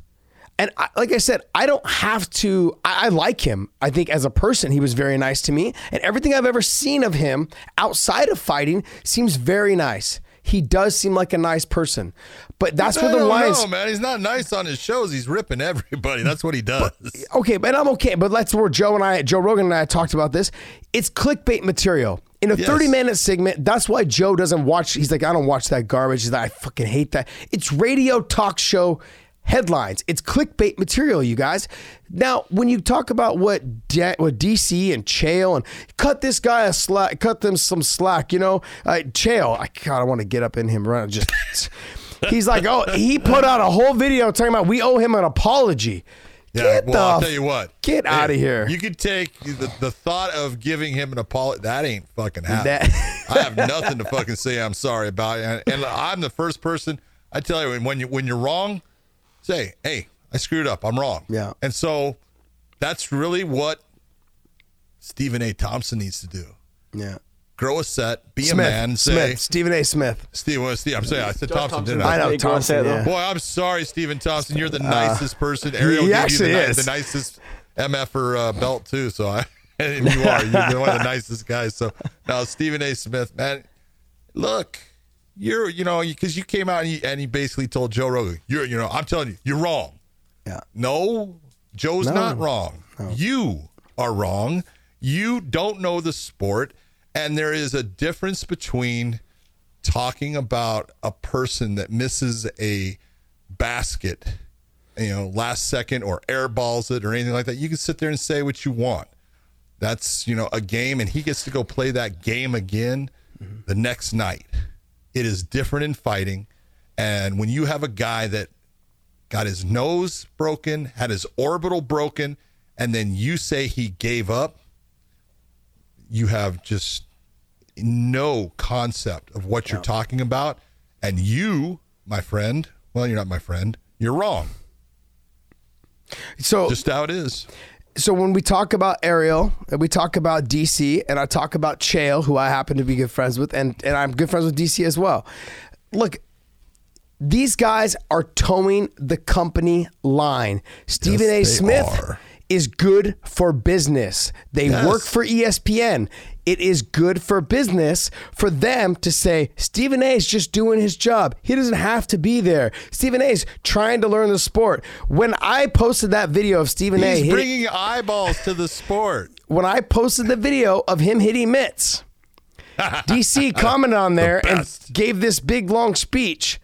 And I, like I said, I don't have to. I, I like him. I think as a person, he was very nice to me, and everything I've ever seen of him outside of fighting seems very nice. He does seem like a nice person, but that's I where the lines. know, man. He's not nice on his shows. He's ripping everybody. That's what he does. Okay, but I'm okay. But that's where Joe and I, Joe Rogan and I talked about this. It's clickbait material. In a Yes. 30 minute segment, that's why Joe doesn't watch. He's like, I don't watch that garbage. He's like, I fucking hate that. It's radio talk show headlines. It's clickbait material, you guys. Now, when you talk about what D- what DC and Chael and cut this guy a slack, cut them some slack, you know, uh, Chael, I kind of want to get up in him, right? Just he's like, oh, he put out a whole video talking about we owe him an apology. Yeah, Get well, I'll tell you what. get Hey, of here. You could take the, the thought of giving him an apology. That ain't fucking happening. That- I have nothing to fucking say. I'm sorry about it. And, and I'm the first person. I tell you, when you when you're wrong, say, "Hey, I screwed up. I'm wrong." Yeah. And so that's really what Stephen A. Thompson needs to do. Yeah. Grow a set, be Smith, a man, say, Smith, Stephen A. Smith. Steve, well, Steve, I'm saying, I said Thompson, didn't I I? know Hey, go on, say Thompson. Yeah. Boy, I'm sorry, Stephen Thompson. You're the nicest person. Ariel Uh, he gave you the, ni- is. the nicest MFer uh, belt too. So I, and you are. You're one of the nicest guys. So now Stephen A. Smith, man, look, you're you know because you came out and you, and he basically told Joe Rogan, you're you know I'm telling you, you're wrong. Yeah. No, Joe's No. not wrong. You are wrong. You don't know the sport. And there is a difference between talking about a person that misses a basket, you know, last second or airballs it or anything like that. You can sit there and say what you want. That's, you know, a game and he gets to go play that game again mm-hmm. the next night. It is different in fighting. And when you have a guy that got his nose broken, had his orbital broken, and then you say he gave up, you have just no concept of what you're talking about. And you, my friend, well, you're not my friend, you're wrong. So Just how it is. So when we talk about Ariel and we talk about DC and I talk about Chael, who I happen to be good friends with, and, and I'm good friends with DC as well. Look, these guys are toeing the company line. Stephen Yes, A. Smith are. Is good for business. They Yes. work for ESPN. It is good for business for them to say Stephen A is just doing his job. He doesn't have to be there. Stephen A is trying to learn the sport. When I posted that video of Stephen A He's hitting- bringing eyeballs to the sport. when I posted the video of him hitting mitts, DC commented on there and gave this big long speech,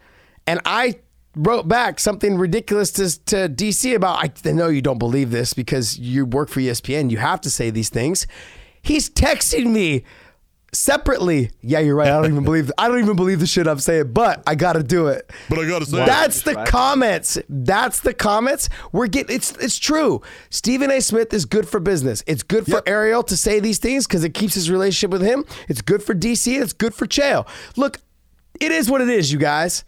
and I wrote back something ridiculous to, to DC about I know you don't believe this because you work for ESPN. You have to say these things. He's texting me separately. Yeah, you're right. I don't even believe I don't even believe the shit I'm saying, but I got to do it. But I gotta say, That's the comments. That's the comments. We're getting it's it's true. Stephen A. Smith is good for business. It's good for Yep. Ariel to say these things because it keeps his relationship with him. It's good for DC. and It's good for Chael. Look, it is what it is, you guys.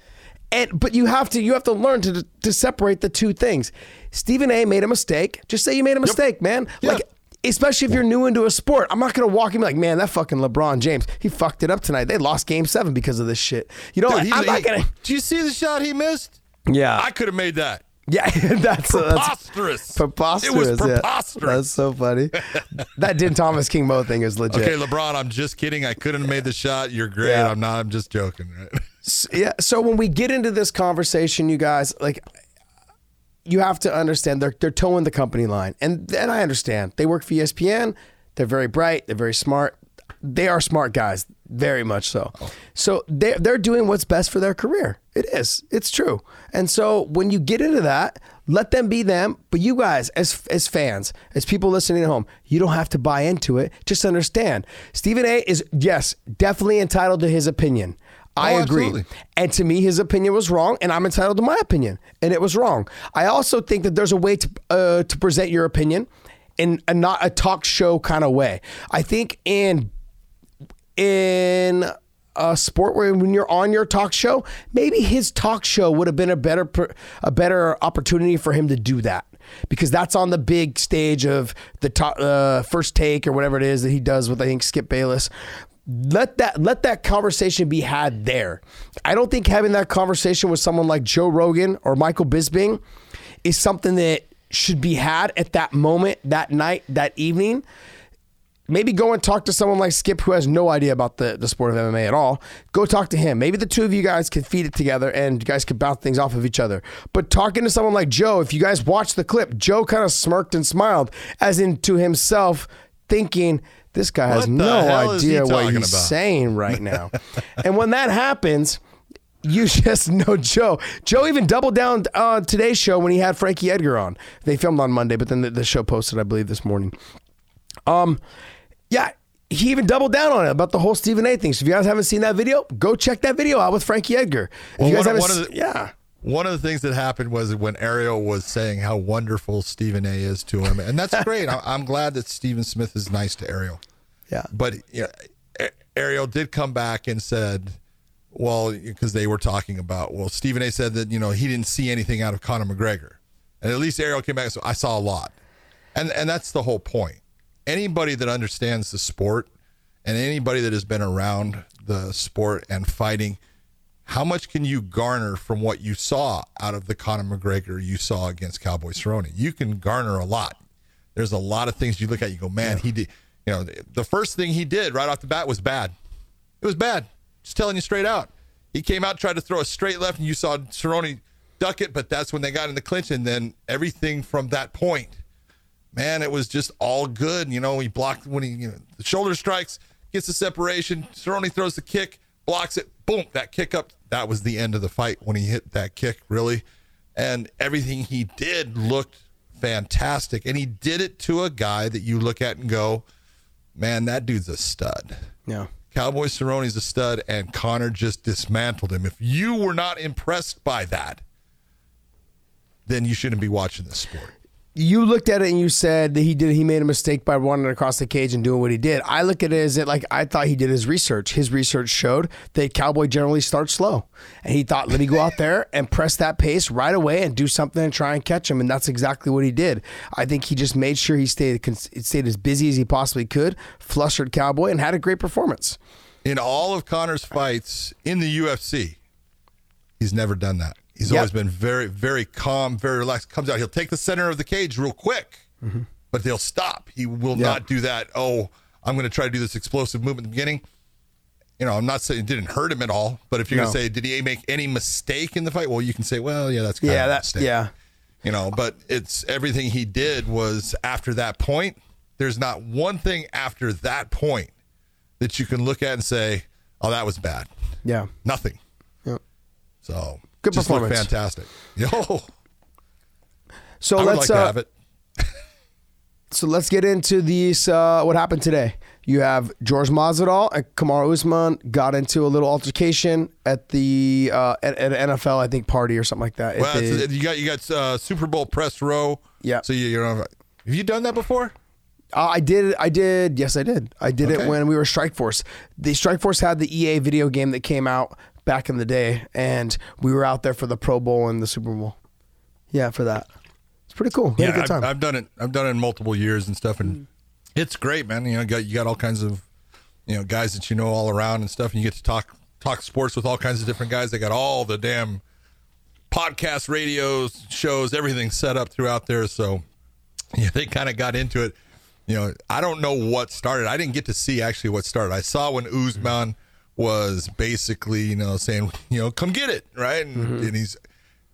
And but you have to you have to learn to to separate the two things. Stephen A. made a mistake. Just say you made a mistake, man. Yeah. Like especially if you're new into a sport. I'm not gonna walk be like, man, that fucking LeBron James, he fucked it up tonight. They lost game seven because of this shit. You know, Dude, he- I'm not gonna Do you see the shot he missed? Yeah. I could have made that. Yeah, that's uh, that's Preposterous. preposterous. It was yeah. preposterous. That's so funny. that did Thomas King Mo thing is legit. Okay, LeBron, I'm just kidding. I couldn't have made the shot. You're great. Yeah. I'm not. I'm just joking. Right? S- yeah. So when we get into this conversation, you guys, like, you have to understand they're they're toeing the company line, and and I understand they work for ESPN. They're very bright. They're very smart. They are smart guys, very much so. So they're they're doing what's best for their career. It is. It's true. And so when you get into that, let them be them. But you guys, as as fans, as people listening at home, you don't have to buy into it. Just understand. Stephen A. is yes, definitely entitled to his opinion. I Oh, agree. absolutely. And to me, his opinion was wrong, and I'm entitled to my opinion, and it was wrong. I also think that there's a way to uh, to present your opinion in a not a talk show kind of way. I think in in a sport where when you're on your talk show, maybe his talk show would have been a better a better opportunity for him to do that because that's on the big stage of the top, uh, first take or whatever it is that he does with I think Skip Bayless. Let that let that conversation be had there. I don't think having that conversation with someone like Joe Rogan or Michael Bisping is something that should be had at that moment, that night, that evening maybe go and talk to someone like Skip who has no idea about the, the sport of MMA at all. Go talk to him. Maybe the two of you guys can feed it together and you guys can bounce things off of each other. But talking to someone like Joe, if you guys watch the clip, Joe kind of smirked and smiled as in to himself, thinking, this guy has What no is he idea what he's about?" saying right now. and when that happens, you just know Joe. Joe even doubled down on today's show when he had Frankie Edgar on. They filmed on Monday, but then the, the show posted, I believe, this morning. Um, yeah, he even doubled down on it about the whole Stephen A. thing. So if you guys haven't seen that video, go check that video out with Frankie Edgar. If you guys of- haven't, s- the- yeah. One of the things that happened was when Ariel was saying how wonderful Stephen A. is to him, and that's great. I'm glad that Stephen Smith is nice to Ariel. Yeah. But you know, Ariel did come back and said, well, because they were talking about, well, Stephen A. said that you know he didn't see anything out of Conor McGregor, and at least Ariel came back and said, I saw a lot, and and that's the whole point. Anybody that understands the sport, and anybody that has been around the sport and fighting, how much can you garner from what you saw out of the Conor McGregor you saw against Cowboy Cerrone? You can garner a lot. There's a lot of things you look at, you go, man, he did. You know, the- the first thing he did right off the bat was bad. It was bad. Just telling you straight out. He came out, tried to throw a straight left, and you saw Cerrone duck it, but that's when they got in the clinch, and then everything from that point man, it was just all good. You know, he blocked when he you know, the shoulder strikes, gets the separation. Cerrone throws the kick, blocks it. Boom, that kick up. That was the end of the fight when he hit that kick. Really, and everything he did looked fantastic, and he did it to a guy that you look at and go, man, that dude's a stud. Yeah. Cowboy Cerrone's a stud, and Conor just dismantled him. If you were not impressed by that, then you shouldn't be watching this sport. You looked at it and you said that he did he made a mistake by running across the cage and doing what he did. I look at it as it like I thought he did his research. His research showed that Cowboy generally starts slow, and he thought, let me go out there and press that pace right away and do something and try and catch him, and that's exactly what he did. I think he just made sure he stayed stayed as busy as he possibly could, flustered Cowboy, and had a great performance. In all of Conor's fights in the UFC, he's never done that. He's Yep. always been very, very calm, very relaxed. Comes out, he'll take the center of the cage real quick, mm-hmm. but they'll stop. He will Yeah. not do that. Oh, I'm going to try to do this explosive move at the beginning. You know, I'm not saying it didn't hurt him at all, but if you're No. going to say, did he make any mistake in the fight? Well, you can say, well, yeah, that's kind Yeah, of a that mistake. yeah. You know, but it's everything he did was after that point. There's not one thing after that point that you can look at and say, oh, that was bad. Yeah. Nothing. Yep. So Good just performance. fantastic. Yo, So I let's like uh, have it. So let's get into these. Uh, what happened today? You have George Masvidal and Kamaru Usman got into a little altercation at the uh, at, at an NFL, I think, party or something like that. Well, the- you got you got uh, Super Bowl press row. Yeah. So you, you know, have you done that before? Uh, I did. I did. Yes, I did. I did it when we were Strikeforce. The Strikeforce had the EA video game that came out back in the day, and we were out there for the Pro Bowl and the Super Bowl. Yeah, for that. It's pretty cool. We had a good I've, time. I've done it. I've done it in multiple years and stuff, and hmm. it's great, man. You know, you got you got all kinds of you know guys that you know all around and stuff, and you get to talk talk sports with all kinds of different guys. They got all the damn podcast, radios, shows, everything set up throughout there. So yeah, they kind of got into it. You know, I don't know what started. I didn't get to see actually what started. I saw when Usman was basically, you know, saying, you know, come get it, right? And, mm-hmm. and he's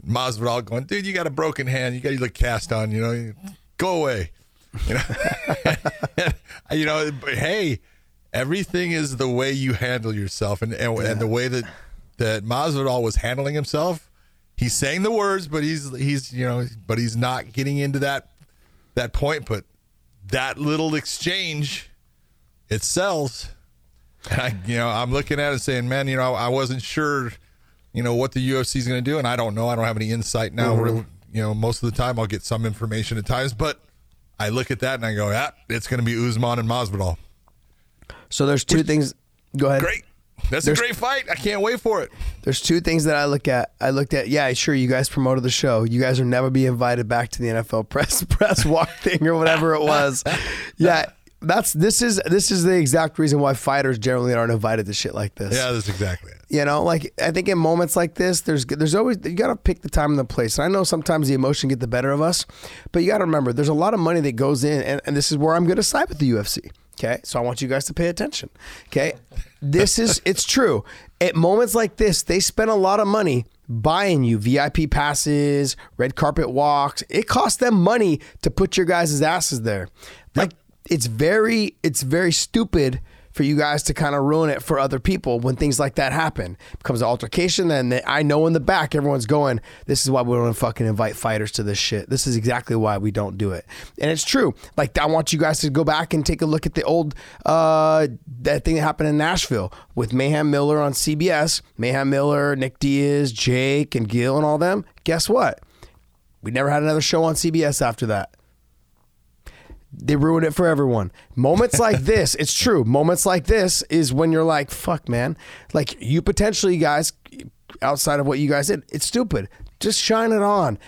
Masvidal going, dude, you got a broken hand. You got your cast on. You know, go away. You know, you know. But hey, everything is the way you handle yourself, and and, and the way that that Masvidal was handling himself. He's saying the words, but he's he's you know, but he's not getting into that that point. But that little exchange, it sells. And I, you know, I'm looking at it saying, man, you know, I wasn't sure, you know, what the UFC is going to do, and I don't know. I don't have any insight now. Mm-hmm. Really, you know, most of the time I'll get some information at times, but I look at that and I go, yeah, it's going to be Usman and Masvidal. so there's two things. Go ahead. Great. That's There's- a great fight. I can't wait for it. There's two things that I look at. I looked at, yeah, sure, you guys promoted the show. You guys will never be invited back to the NFL press press walk thing or whatever it was. Yeah, that's this is this is the exact reason why fighters generally aren't invited to shit like this. Yeah, that's exactly it. You know, like I think in moments like this, there's there's always you got to pick the time and the place. And I know sometimes the emotion get the better of us, but you got to remember there's a lot of money that goes in, and, and this is where I'm going to side with the UFC. Okay, so I want you guys to pay attention. Okay, this is it's true. At moments like this, they spend a lot of money buying you VIP passes, red carpet walks. It costs them money to put your guys' asses there. It's very it's very stupid for you guys to kind of ruin it for other people when things like that happen. It becomes an altercation, they- I know in the back everyone's going, "This is why we don't fucking invite fighters to this shit. This is exactly why we don't do it." And it's true. Like I want you guys to go back and take a look at the old uh, that thing that happened in Nashville with Mayhem Miller on CBS. Mayhem Miller, Nick Diaz, Jake, and Gil, and all them. Guess what? We never had another show on CBS after that. They ruin it for everyone. Moments like this, it's true. Moments like this is when you're like, fuck, man. Like, you potentially, guys, outside of what you guys did, it's stupid. Just shine it on.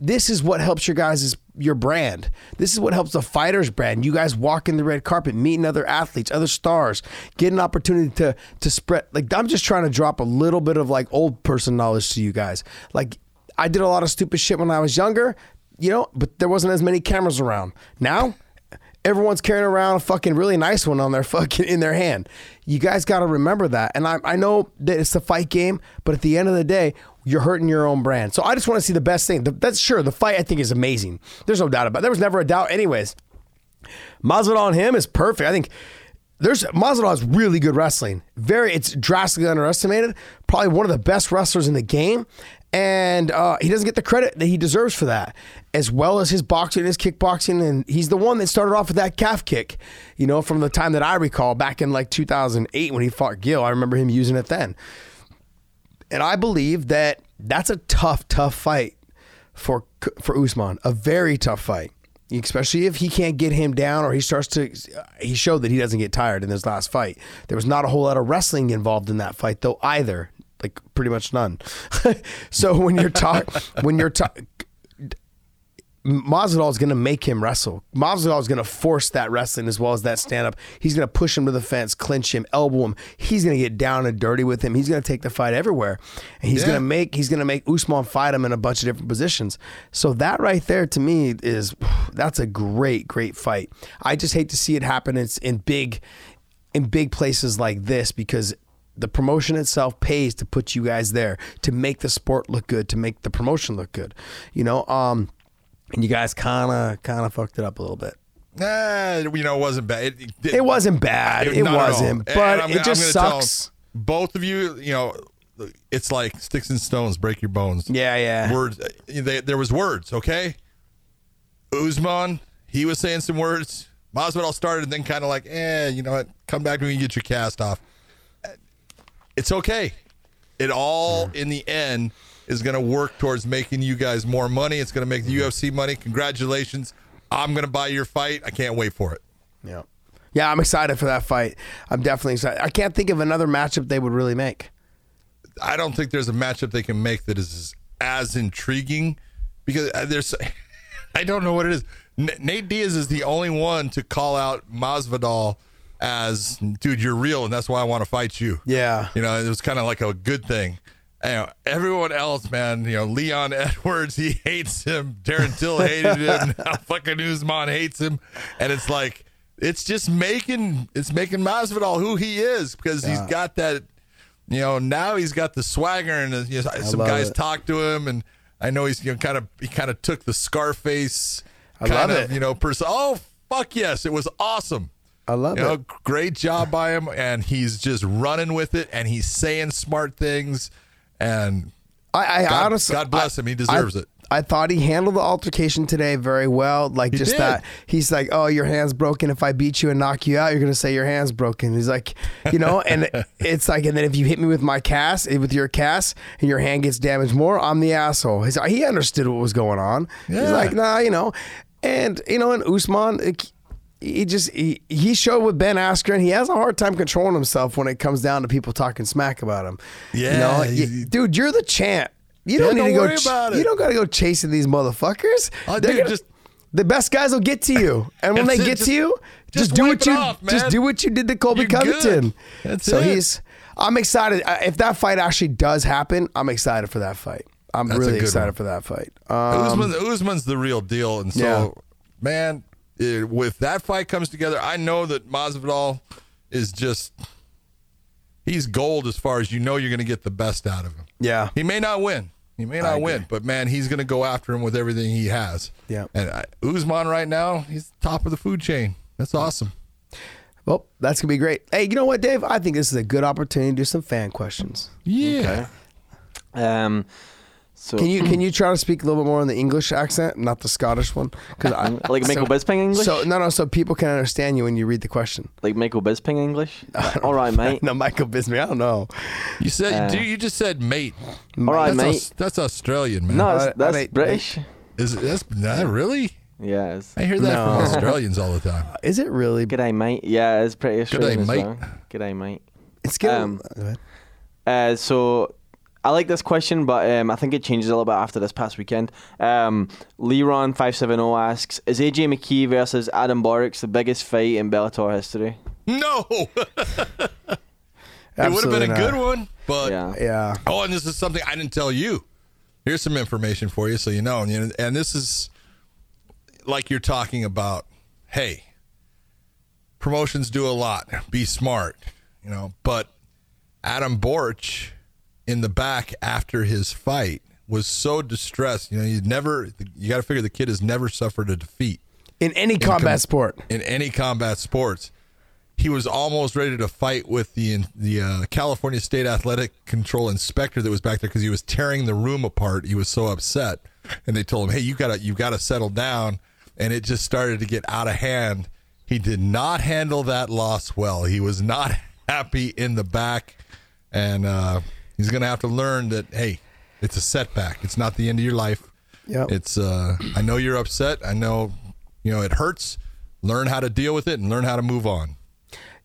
This is what helps your guys' your brand. This is what helps the fighters brand. You guys walking the red carpet, meeting other athletes, other stars, get an opportunity to to spread. Like I'm just trying to drop a little bit of like old person knowledge to you guys. Like I did a lot of stupid shit when I was younger, you know, but there wasn't as many cameras around. Now everyone's carrying around a fucking really nice one on their fucking in their hand. You guys got to remember that. And I, I know that it's a fight game, but at the end of the day, you're hurting your own brand. So I just want to see the best thing. The- That's sure the fight I think is amazing. There's no doubt about. it. There was never a doubt. Anyways, Masvidal on him is perfect. I think there's Masvidal has really good wrestling. Very, it's drastically underestimated. Probably one of the best wrestlers in the game, and uh, he doesn't get the credit that he deserves for that. As well as his boxing, his kickboxing, and he's the one that started off with that calf kick. You know, from the time that I recall, back in like 2008 when he fought Gil, I remember him using it then. And I believe that that's a tough, tough fight for for Usman. A very tough fight, especially if he can't get him down or he starts to. He showed that he doesn't get tired in his last fight. There was not a whole lot of wrestling involved in that fight, though either. Like pretty much none. so when you're talking, when you're talking. Masvidal is going to make him wrestle. Masvidal is going to force that wrestling as well as that stand up. He's going to push him to the fence, clinch him, elbow him. He's going to get down and dirty with him. He's going to take the fight everywhere, and he's Yeah. going to make he's going to make Usman fight him in a bunch of different positions. So that right there to me is that's a great great fight. I just hate to see it happen. It's in big in big places like this because the promotion itself pays to put you guys there to make the sport look good, to make the promotion look good. You know, um, and you guys kind of kind of fucked it up a little bit. Nah, you know, it wasn't bad. It, it- It wasn't bad. It, all. wasn't, but it just I'm gonna tell sucks. Both of you, you know, it's like sticks and stones break your bones. Yeah, yeah. Words. They, there was words. Okay. Usman, he was saying some words. Masvidal started, and then kind of like, eh, you know what? Come back to me and get your cast off. It's okay. It all in the end is going to work towards making you guys more money. It's going to make the UFC money. Congratulations. I'm going to buy your fight. I can't wait for it. Yeah, yeah. I'm excited for that fight. I'm definitely excited. I can't think of another matchup they would really make. I don't think there's a matchup they can make that is as intriguing because uh, there's I don't know what it is. Nate Diaz is the only one to call out Masvidal as dude, you're real, and that's why I want to fight you. Yeah. you know, it was kind of like a good thing. You know, everyone else, man, you know, Leon Edwards, he hates him. Darren Till hated him. Now fucking Usman hates him, and it's like it's just making it's making Masvidal who he is because he's got that. You know, now he's got the swagger, and you know, some guys it. talk to him, and I know he's you know kind of he kind of took the Scarface I kind love of it. you know person. Oh fuck yes, it was awesome. I love You know, it. great job by him, and he's just running with it, and he's saying smart things, and I, I God- honestly, God bless I- him. He deserves I- it. I thought he handled the altercation today very well. Like He just did. that he's like, "Oh, your hand's broken. If I beat you and knock you out, you're gonna say your hand's broken." He's like, you know, and it's like, and then if you hit me with my cast, eh, with your cast, and your hand gets damaged more, I'm the asshole. He's, he understood what was going on. He's like, nah, you know, and you know, and Usman. He just he, he showed with Ben Askren he has a hard time controlling himself when it comes down to people talking smack about him. you Yeah, know, he- You- dude, you're the champ. You don't need to go. ch- about it. You don't got to go chasing these motherfuckers. Oh, dude, gonna- just- the best guys will get to you, and when they it, get just- to you, just, just do what you off, just do what you did to Colby You're Covington. so it. he's. I'm excited. If that fight actually does happen, I'm excited for that fight. I'm That's really excited one. for that fight. Um, Usman, Usman's the real deal, and so Yeah. man, it, with that fight comes together, I know that Masvidal is just he's gold as far as you know you're going to get the best out of him. yeah, He may not win. He may not win, but man, he's going to go after him with everything he has. Yeah. And I, Usman right now, he's top of the food chain. That's awesome. well, that's gonna be great. Hey, you know what, Dave? I think this is a good opportunity to do some fan questions. Yeah. Um, so Can you can you try to speak a little bit more in the English accent, not the Scottish one? Because I like Michael Bisping English? So no, no, so people can understand you when you read the question. like Michael Bisping English? All right, mate. No, Michael Bisping. I don't know. You said Uh, dude, you just said mate. All right, that's, mate. Aus- that's Australian, man. No, that's, that's British. Is it, that's not really? Yeah, it's, I hear that No. from Australians all the time. Is it really? G'day, mate. Yeah, it's pretty Australian as mate. well. G'day, mate. It's good. Um, Go ahead. Uh, so I like this question, but um, I think it changes a little bit after this past weekend. Um, Leron five seven zero asks: Is AJ McKee versus Adam Borics the biggest fight in Bellator history? No, it would have been a not. good one, but Yeah. Yeah. oh, and this is something I didn't tell you. Here's some information for you, so you know. And, and this is like you're talking about. Hey, promotions do a lot. Be smart, you know. But Adam Borics in the back after his fight was so distressed. You know, he's never. You got to figure the kid has never suffered a defeat In any combat com- sport. in any combat sports. He was almost ready to fight with the the uh, California State Athletic Control inspector that was back there because he was tearing the room apart. He was so upset, and they told him, "Hey, you gotta you gotta settle down." And it just started to get out of hand. He did not handle that loss well. He was not happy in the back, and uh, he's gonna have to learn that hey, it's a setback. It's not the end of your life. Yep. It's uh I know you're upset. I know you know it hurts. Learn how to deal with it and learn how to move on.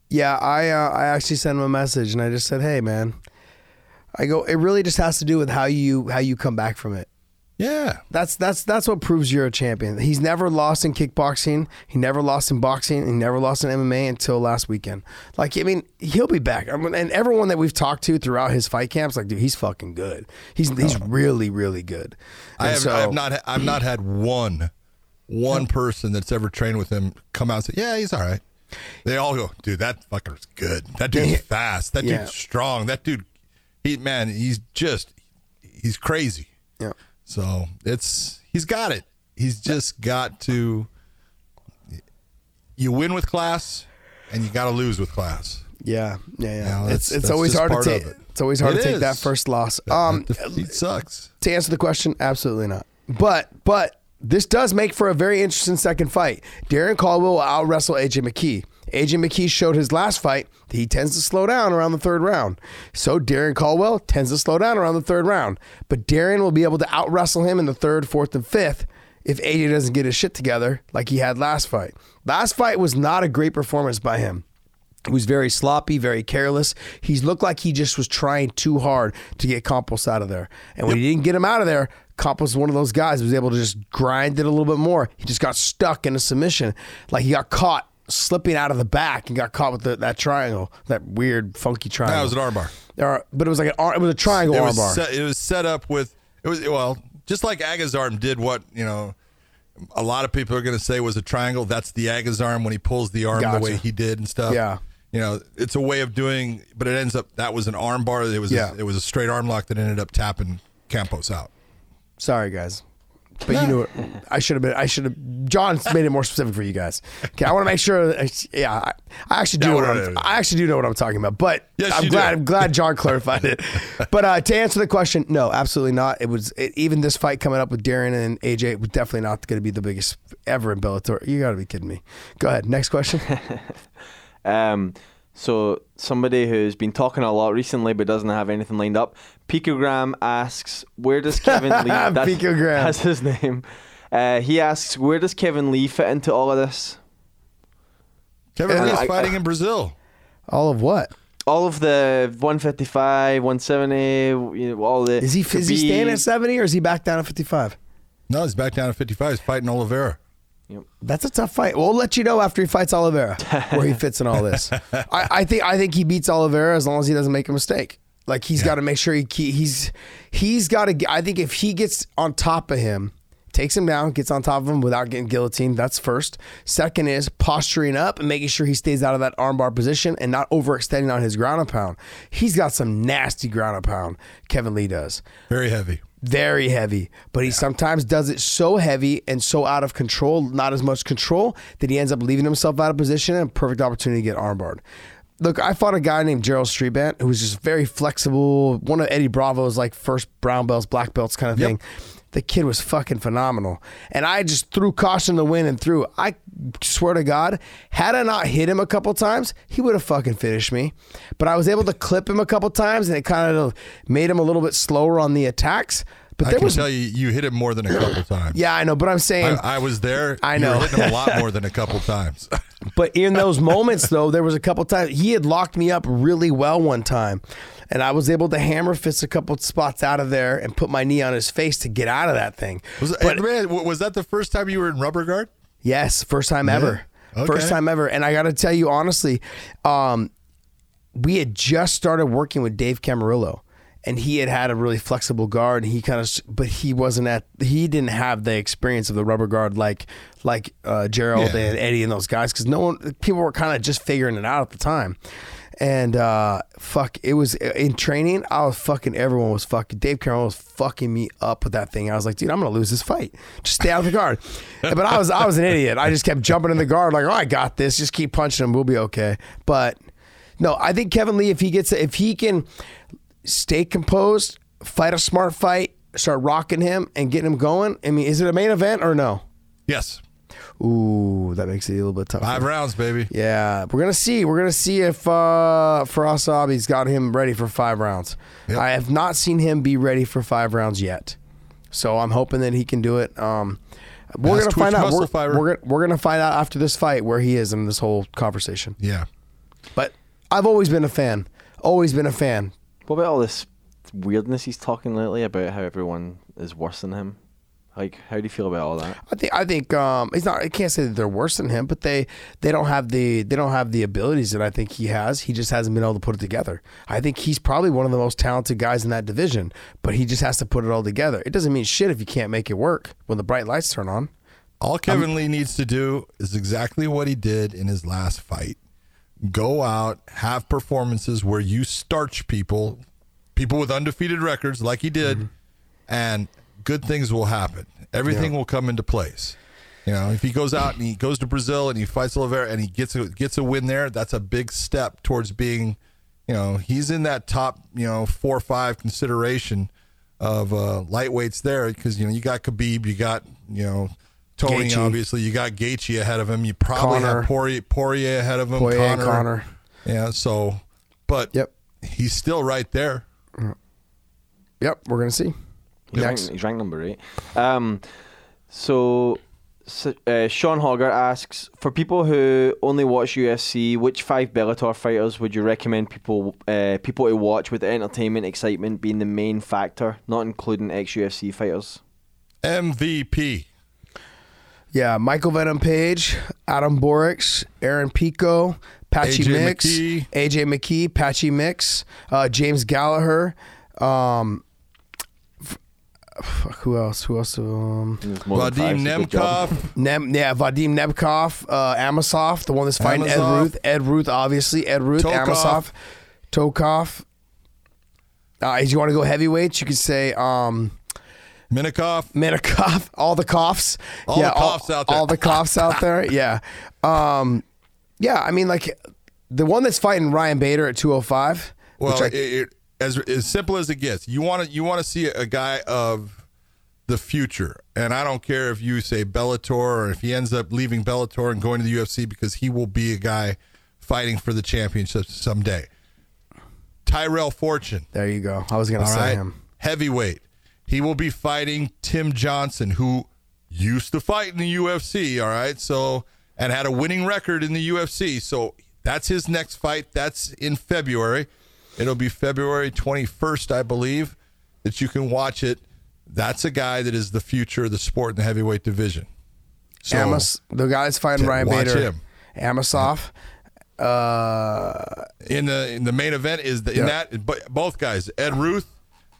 Yeah, I uh, I actually sent him a message and I just said, "Hey, man." I go. It really just has to do with how you how you come back from it. Yeah. That's that's that's what proves you're a champion. He's never lost in kickboxing. He never lost in boxing. He never lost in MMA until last weekend. Like I mean, he'll be back. I mean, and everyone that we've talked to throughout his fight camps, like, dude, he's fucking good. He's he's really really good. I have, so- I have not I've not had one one person that's ever trained with him come out and say, "Yeah, he's all right." They all go, "Dude, that fucker's good. That dude's fast. That Yeah. dude's strong. That dude he man, he's just he's crazy." Yeah. So, it's he's got it. He's just got to you win with class and you got to lose with class. Yeah, yeah, yeah. Know, it's it's always hard to take. it. It's always hard It to take that first loss. Um, defeat sucks. to answer the question, absolutely not. But but this does make for a very interesting second fight. Darrion Caldwell will out wrestle AJ McKee. AJ McKee showed his last fight that he tends to slow down around the third round. So Darrion Caldwell tends to slow down around the third round. But Darren will be able to out wrestle him in the third, fourth, and fifth if AJ doesn't get his shit together like he had last fight. Last fight was not a great performance by him. He was very sloppy, very careless. He looked like he just was trying too hard to get Campos out of there. And when he didn't get him out of there, Campos was one of those guys who was able to just grind it a little bit more. He just got stuck in a submission. Like he got caught slipping out of the back and got caught with the, that triangle, that weird, funky triangle. That was an armbar. Or- but it was like an it was a triangle it armbar. set, it was set up with it was well just like Agazarm did what you know a lot of people are going to say was a triangle that's the Agazarm when he pulls the arm Gotcha. the way he did and stuff Yeah. you know it's a way of doing but it ends up that was an arm bar it was Yeah. a, it was a straight arm lock that ended up tapping Campos out Sorry, guys. But you know what? I should have been. I should have. John made it more specific for you guys. Okay, I want to make sure. That, yeah, I, I actually do. Yeah, know what what- I'm, I actually do know what I'm talking about. But Yes, I'm glad. do. I'm glad John clarified it. But uh, to answer the question, no, absolutely not. It was it, even this fight coming up with Darren and AJ was definitely not going to be the biggest ever in Bellator. You got to be kidding me. Go ahead. Next question. Um, so somebody who's been talking a lot recently but doesn't have anything lined up. Picogram asks, "Where does Kevin Lee?" That's, Picogram. That's his name. Uh, he asks, "Where does Kevin Lee fit into all of this?" Kevin And Lee is I- fighting in Brazil All of what? All of the 155, 170, you know, all the. Is he is he staying at 70 or is he back down at 55? no he's back down at 55 he's fighting Oliveira That's a tough fight. We'll let you know after he fights Oliveira where he fits in all this. I, I think I think he beats Oliveira as long as he doesn't make a mistake. Like he's got to make sure he he- he's he's got to. I think if he gets on top of him, takes him down, gets on top of him without getting guillotined. That's first. Second is posturing up and making sure he stays out of that armbar position and not overextending on his ground and pound. He's got some nasty ground and pound. Kevin Lee does very heavy very heavy, but he sometimes does it so heavy and so out of control, not as much control, that he ends up leaving himself out of position and perfect opportunity to get armbarred. Look, I fought a guy named Gerald Strebendt who was just very flexible, one of Eddie Bravo's like first brown belts, black belts kind of Yep. thing. The kid was fucking phenomenal. And I just threw caution to the wind and threw. I swear to God, had I not hit him a couple times, he would have fucking finished me. But I was able to clip him a couple times and it kind of made him a little bit slower on the attacks. But I there can was tell you you hit him more than a couple times yeah, I know, but I'm saying, I, I was there I know, You were hitting him a lot more than a couple times but in those moments though, there was a couple times he had locked me up really well one time, and I was able to hammer fist a couple spots out of there and put my knee on his face to get out of that thing. was, But- man, was that the first time you were in rubber guard Yes, first time ever. Okay. First time ever. And I got to tell you honestly, um, we had just started working with Dave Camarillo. And he had had a really flexible guard and he kind of but he wasn't at he didn't have the experience of the rubber guard like like uh, Gerald Yeah. and Eddie and those guys because no one people were kind of just figuring it out at the time. And uh fuck it was in training I was fucking everyone was fucking Dave Carroll was fucking me up with that thing. I was like dude I'm gonna lose this fight. Just stay out of the guard. But I was I was an idiot. I just kept jumping in the guard like oh I got this. Just keep punching him. We'll be okay. But no, I think Kevin Lee, if he gets, if he can stay composed, fight a smart fight, start rocking him and getting him going. I mean, is it a main event or no? Yes. Ooh, that makes it a little bit tougher. Five rounds, baby. Yeah, we're gonna see. We're gonna see if uh Firas Zahabi's got him ready for five rounds. Yep. I have not seen him be ready for five rounds yet, so I'm hoping that he can do it. Um, we're gonna find out. We're, we're we're gonna find out after this fight where he is in this whole conversation. Yeah. But I've always been a fan. Always been a fan. What about all this weirdness he's talking lately about how everyone is worse than him? Like, how do you feel about all that? I think I think um, it's not. I can't say that they're worse than him, but they they don't have the they don't have the abilities that I think he has. He just hasn't been able to put it together. I think he's probably one of the most talented guys in that division, but he just has to put it all together. It doesn't mean shit if you can't make it work when the bright lights turn on. All Kevin Lee needs to do is exactly what he did in his last fight. Go out, have performances where you starch people, people with undefeated records like he did, and good things will happen. Everything will come into place. You know, if he goes out and he goes to Brazil and he fights Oliveira and he gets a, gets a win there, that's a big step towards being, you know, he's in that top, you know, four or five consideration of uh, lightweights there because you know you got Khabib, you got you know Tony, Gaethje. obviously you got Gaethje ahead of him, you probably Conor. have Poirier, Poirier ahead of him, Poirier, Connor. Conor. yeah. So, but Yep. he's still right there. Yep, we're gonna see. He's, Next. ranked, he's ranked number eight. Um, so, so uh, Sean Hogger asks for people who only watch UFC, which five Bellator fighters would you recommend people uh, people to watch with entertainment, excitement being the main factor, not including ex UFC fighters? MVP. Yeah, Michael Venom Page, Adam Borics, Aaron Pico, Patchy AJ Mix, McKee. AJ McKee, Patchy Mix, uh, James Gallagher. Um, fuck, who else? Who else? Um, There's more than five, Vadim so. Nemkov. Nem, yeah, Vadim Nemkov, uh, Amosov, the one that's fighting Ed Ruth. Ed Ruth, obviously. Ed Ruth, Tokov. Amosov, Tokov. Uh, if you want to go heavyweights, you could say um, Minakov. Minakov, all the coughs. All yeah, the coughs out there. All the coughs out there. Yeah. Um, yeah, I mean, like the one that's fighting Ryan Bader at 205. Well, which I, it, it, as as simple as it gets, you want to you want to see a guy of the future, and I don't care if you say Bellator or if he ends up leaving Bellator and going to the UFC because he will be a guy fighting for the championship someday. Tyrell Fortune, there you go. I was going to say right, him. heavyweight. He will be fighting Tim Johnson, who used to fight in the UFC. All right, so and had a winning record in the UFC. So that's his next fight. That's in February. It'll be February 21st, I believe, that you can watch it. That's a guy that is the future of the sport in the heavyweight division. So Amos, the guy's fighting Ryan watch Bader. him. Amosov. Uh, in the in the main event is the, in that but both guys, Ed Ruth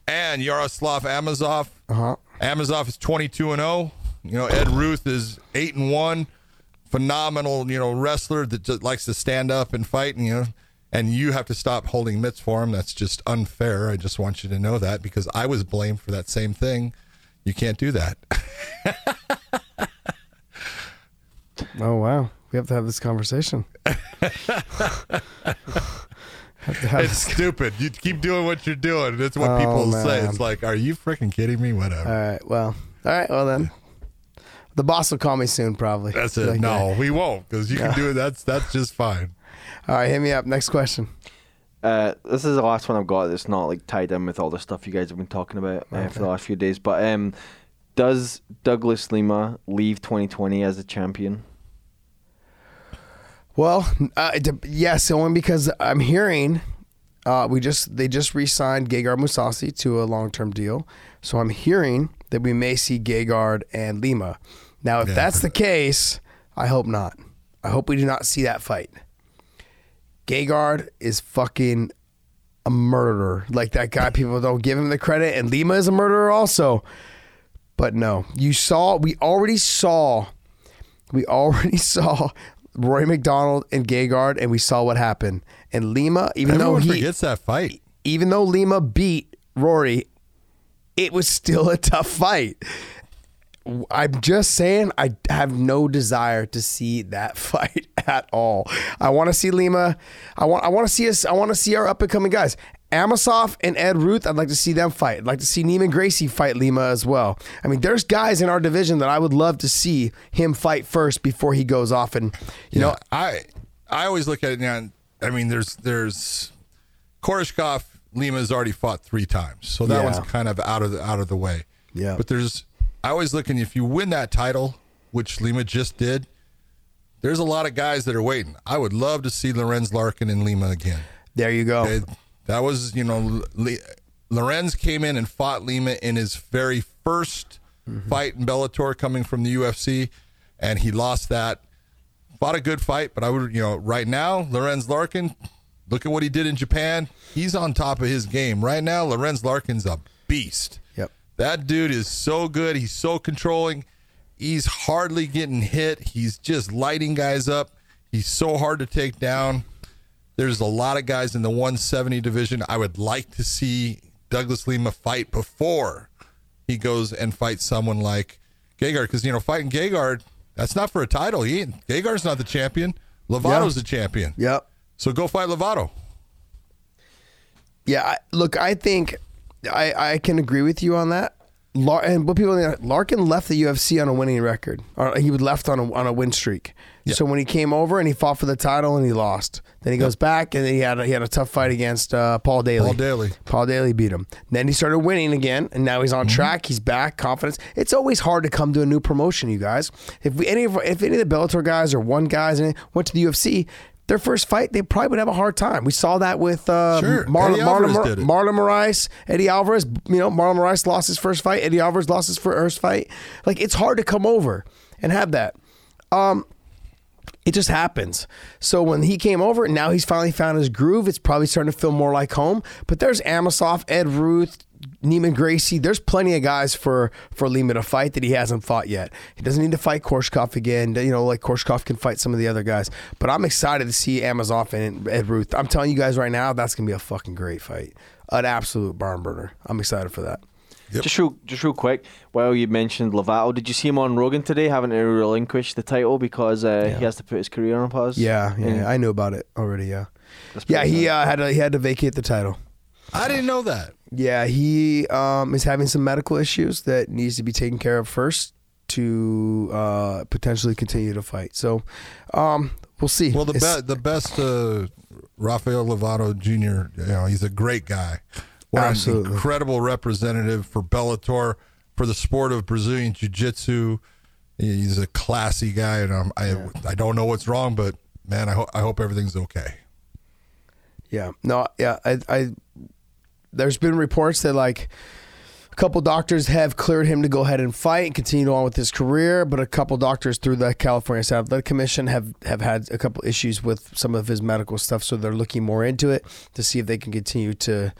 and Yaroslav Amosov. Uh-huh. Amosov is 22 and 0. You know, Ed Ruth is 8 and 1. Phenomenal, you know, wrestler that just likes to stand up and fight, and, you know, and you have to stop holding mitts for him. That's just unfair. I just want you to know that because I was blamed for that same thing. You can't do that. oh, wow. We have to have this conversation. have to have it's stupid. You keep doing what you're doing. That's what Oh, people say. It's like, are you freaking kidding me? Whatever. All right. Well. All right. Well then, the boss will call me soon, probably. That's it. Like no, that. we won't because you can do it. That's that's just fine. All right. Hit me up. Next question. Uh, this is the last one I've got that's not like tied in with all the stuff you guys have been talking about uh, for the last few days. But um, does Douglas Lima leave 2020 as a champion? Well, uh, yes, only because I'm hearing uh, we just they just re-signed Gegard Mousasi to a long-term deal, so I'm hearing that we may see Gegard and Lima. Now, if Yeah. that's the case, I hope not. I hope we do not see that fight. Gegard is fucking a murderer. Like that guy, people don't give him the credit, and Lima is a murderer also. But no, you saw, we already saw, we already saw Rory MacDonald and Gegard, and we saw what happened. And Lima, even Everyone though he, forgets that fight. even though Lima beat Rory, it was still a tough fight. I'm just saying, I have no desire to see that fight at all. I want to see Lima. I want. I want to see us. I want to see our up and coming guys. Amosov and Ed Ruth. I'd like to see them fight. I'd like to see Neiman Gracie fight Lima as well. I mean, there's guys in our division that I would love to see him fight first before he goes off. And you know, I I always look at it now. I mean, there's there's Koreshkov Lima's already fought three times, so that Yeah. one's kind of out of the out of the way. Yeah. But there's I always look and if you win that title, which Lima just did, there's a lot of guys that are waiting. I would love to see Lorenz Larkin and Lima again. there you go. Okay, that was you know Le- Lorenz came in and fought Lima in his very 1st mm-hmm. fight in Bellator, coming from the UFC, and he lost that. Fought a good fight, but I would you know right now Lorenz Larkin, look at what he did in Japan. He's on top of his game right now. Lorenz Larkin's a beast. Yep. That dude is so good. He's so controlling. He's hardly getting hit. He's just lighting guys up. He's so hard to take down. There's a lot of guys in the 170 division. I would like to see Douglas Lima fight before he goes and fights someone like Gegard. Because, you know, fighting Gegard, that's not for a title. He ain't, Gegard's not the champion. Lovato's the champion. Yep. So go fight Lovato. Yeah, I, look, I think I, I can agree with you on that. Lar- and what people think Larkin left the UFC on a winning record. Or he was left on a on a win streak. So when he came over and he fought for the title and he lost, then he goes back and then he had a, he had a tough fight against uh, Paul Daley. Paul Daley. Paul Daley beat him. Then he started winning again, and now he's on track. He's back, confidence. It's always hard to come to a new promotion, you guys. If we any of if any of the Bellator guys or one guys and went to the UFC, their first fight they probably would have a hard time. We saw that with uh, Sure. Marlon Eddie Marlon, Mar-. Marlon Moraes, Eddie Alvarez. You know, Marlon Moraes lost his first fight. Eddie Alvarez lost his first fight. Like it's hard to come over and have that. Um, it just happens. So when he came over, now he's finally found his groove. It's probably starting to feel more like home. But there's Amosov, Ed Ruth, Neiman Gracie. There's plenty of guys for for Lima to fight that he hasn't fought yet. He doesn't need to fight Koreshkov again. You know, like Koreshkov can fight some of the other guys. But I'm excited to see Amosov and Ed Ruth. I'm telling you guys right now, that's gonna be a fucking great fight. An absolute barn burner. I'm excited for that. Just real, just real quick. While you mentioned Lovato, did you see him on Rogan today, having to relinquish the title because uh, he has to put his career on pause? Yeah, yeah, And I knew about it already. Yeah, yeah. He uh, had to, he had to vacate the title. I didn't know that. Yeah, he um, is having some medical issues that needs to be taken care of first to uh, potentially continue to fight. So um, we'll see. Well, the It's- best, the best, uh, Rafael Lovato Jr. You know, he's a great guy. Absolutely. an incredible representative for Bellator, for the sport of Brazilian Jiu-Jitsu. He's a classy guy, and um, I I don't know what's wrong, but man, I, ho- I hope everything's okay. Yeah. No. Yeah. I. I there's been reports that like a couple doctors have cleared him to go ahead and fight and continue on with his career, but a couple doctors through the California State Athletic Commission have have had a couple issues with some of his medical stuff, so they're looking more into it to see if they can continue to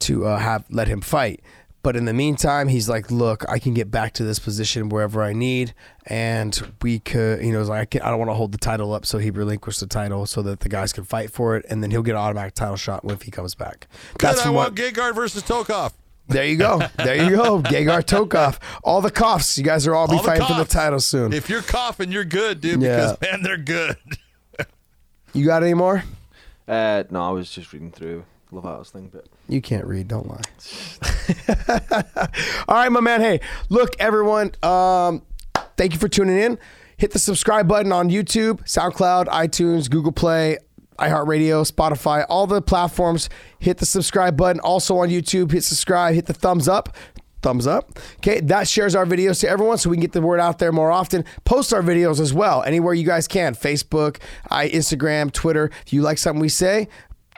to uh, have let him fight. But in the meantime, he's like, "Look, I can get back to this position wherever I need, and we could, you know, like, I, can, I don't want to hold the title up, so he relinquished the title so that the guys can fight for it, and then he'll get an automatic title shot if he comes back." Good, I from want Gegard versus Tokov. there you go. There you go. Gegard Tokov. All the coughs. You guys are all be All the fighting for the title soon. If you're coughing, you're good, dude. Yeah. Because man, they're good. you got any more? Uh, no, I was just reading through Lovato's thing, but You can't read. Don't lie. All right, my man. Hey, look, everyone. Um, thank you for tuning in. Hit the subscribe button on YouTube, SoundCloud, iTunes, Google Play, iHeartRadio, Spotify, all the platforms. Hit the subscribe button. Also on YouTube, hit subscribe, hit the thumbs up. Thumbs up. Okay, that shares our videos to everyone so we can get the word out there more often. Post our videos as well, anywhere you guys can Facebook, I, Instagram, Twitter. If you like something we say,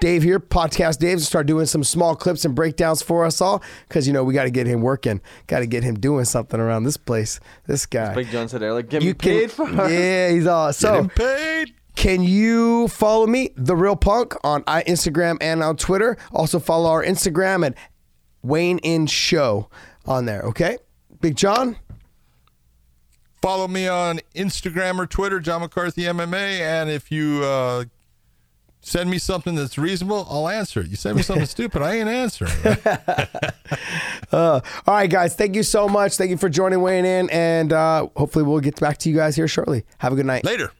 Dave here, podcast Dave, start doing some small clips and breakdowns for us all because you know we got to get him working, got to get him doing something around this place. This guy, Big John said "Like get you me paid for can, yeah, he's all so. Getting paid. Can you follow me, The Real Punk, on Instagram and on Twitter? Also follow our Instagram at Weighing In Show on there, okay? Big John? Follow me on Instagram or Twitter, John McCarthy MMA. And if you uh, send me something that's reasonable, I'll answer it. You send me something stupid, I ain't answering. All right, guys. Thank you so much. Thank you for joining Weighing In. And uh, hopefully we'll get back to you guys here shortly. Have a good night. Later.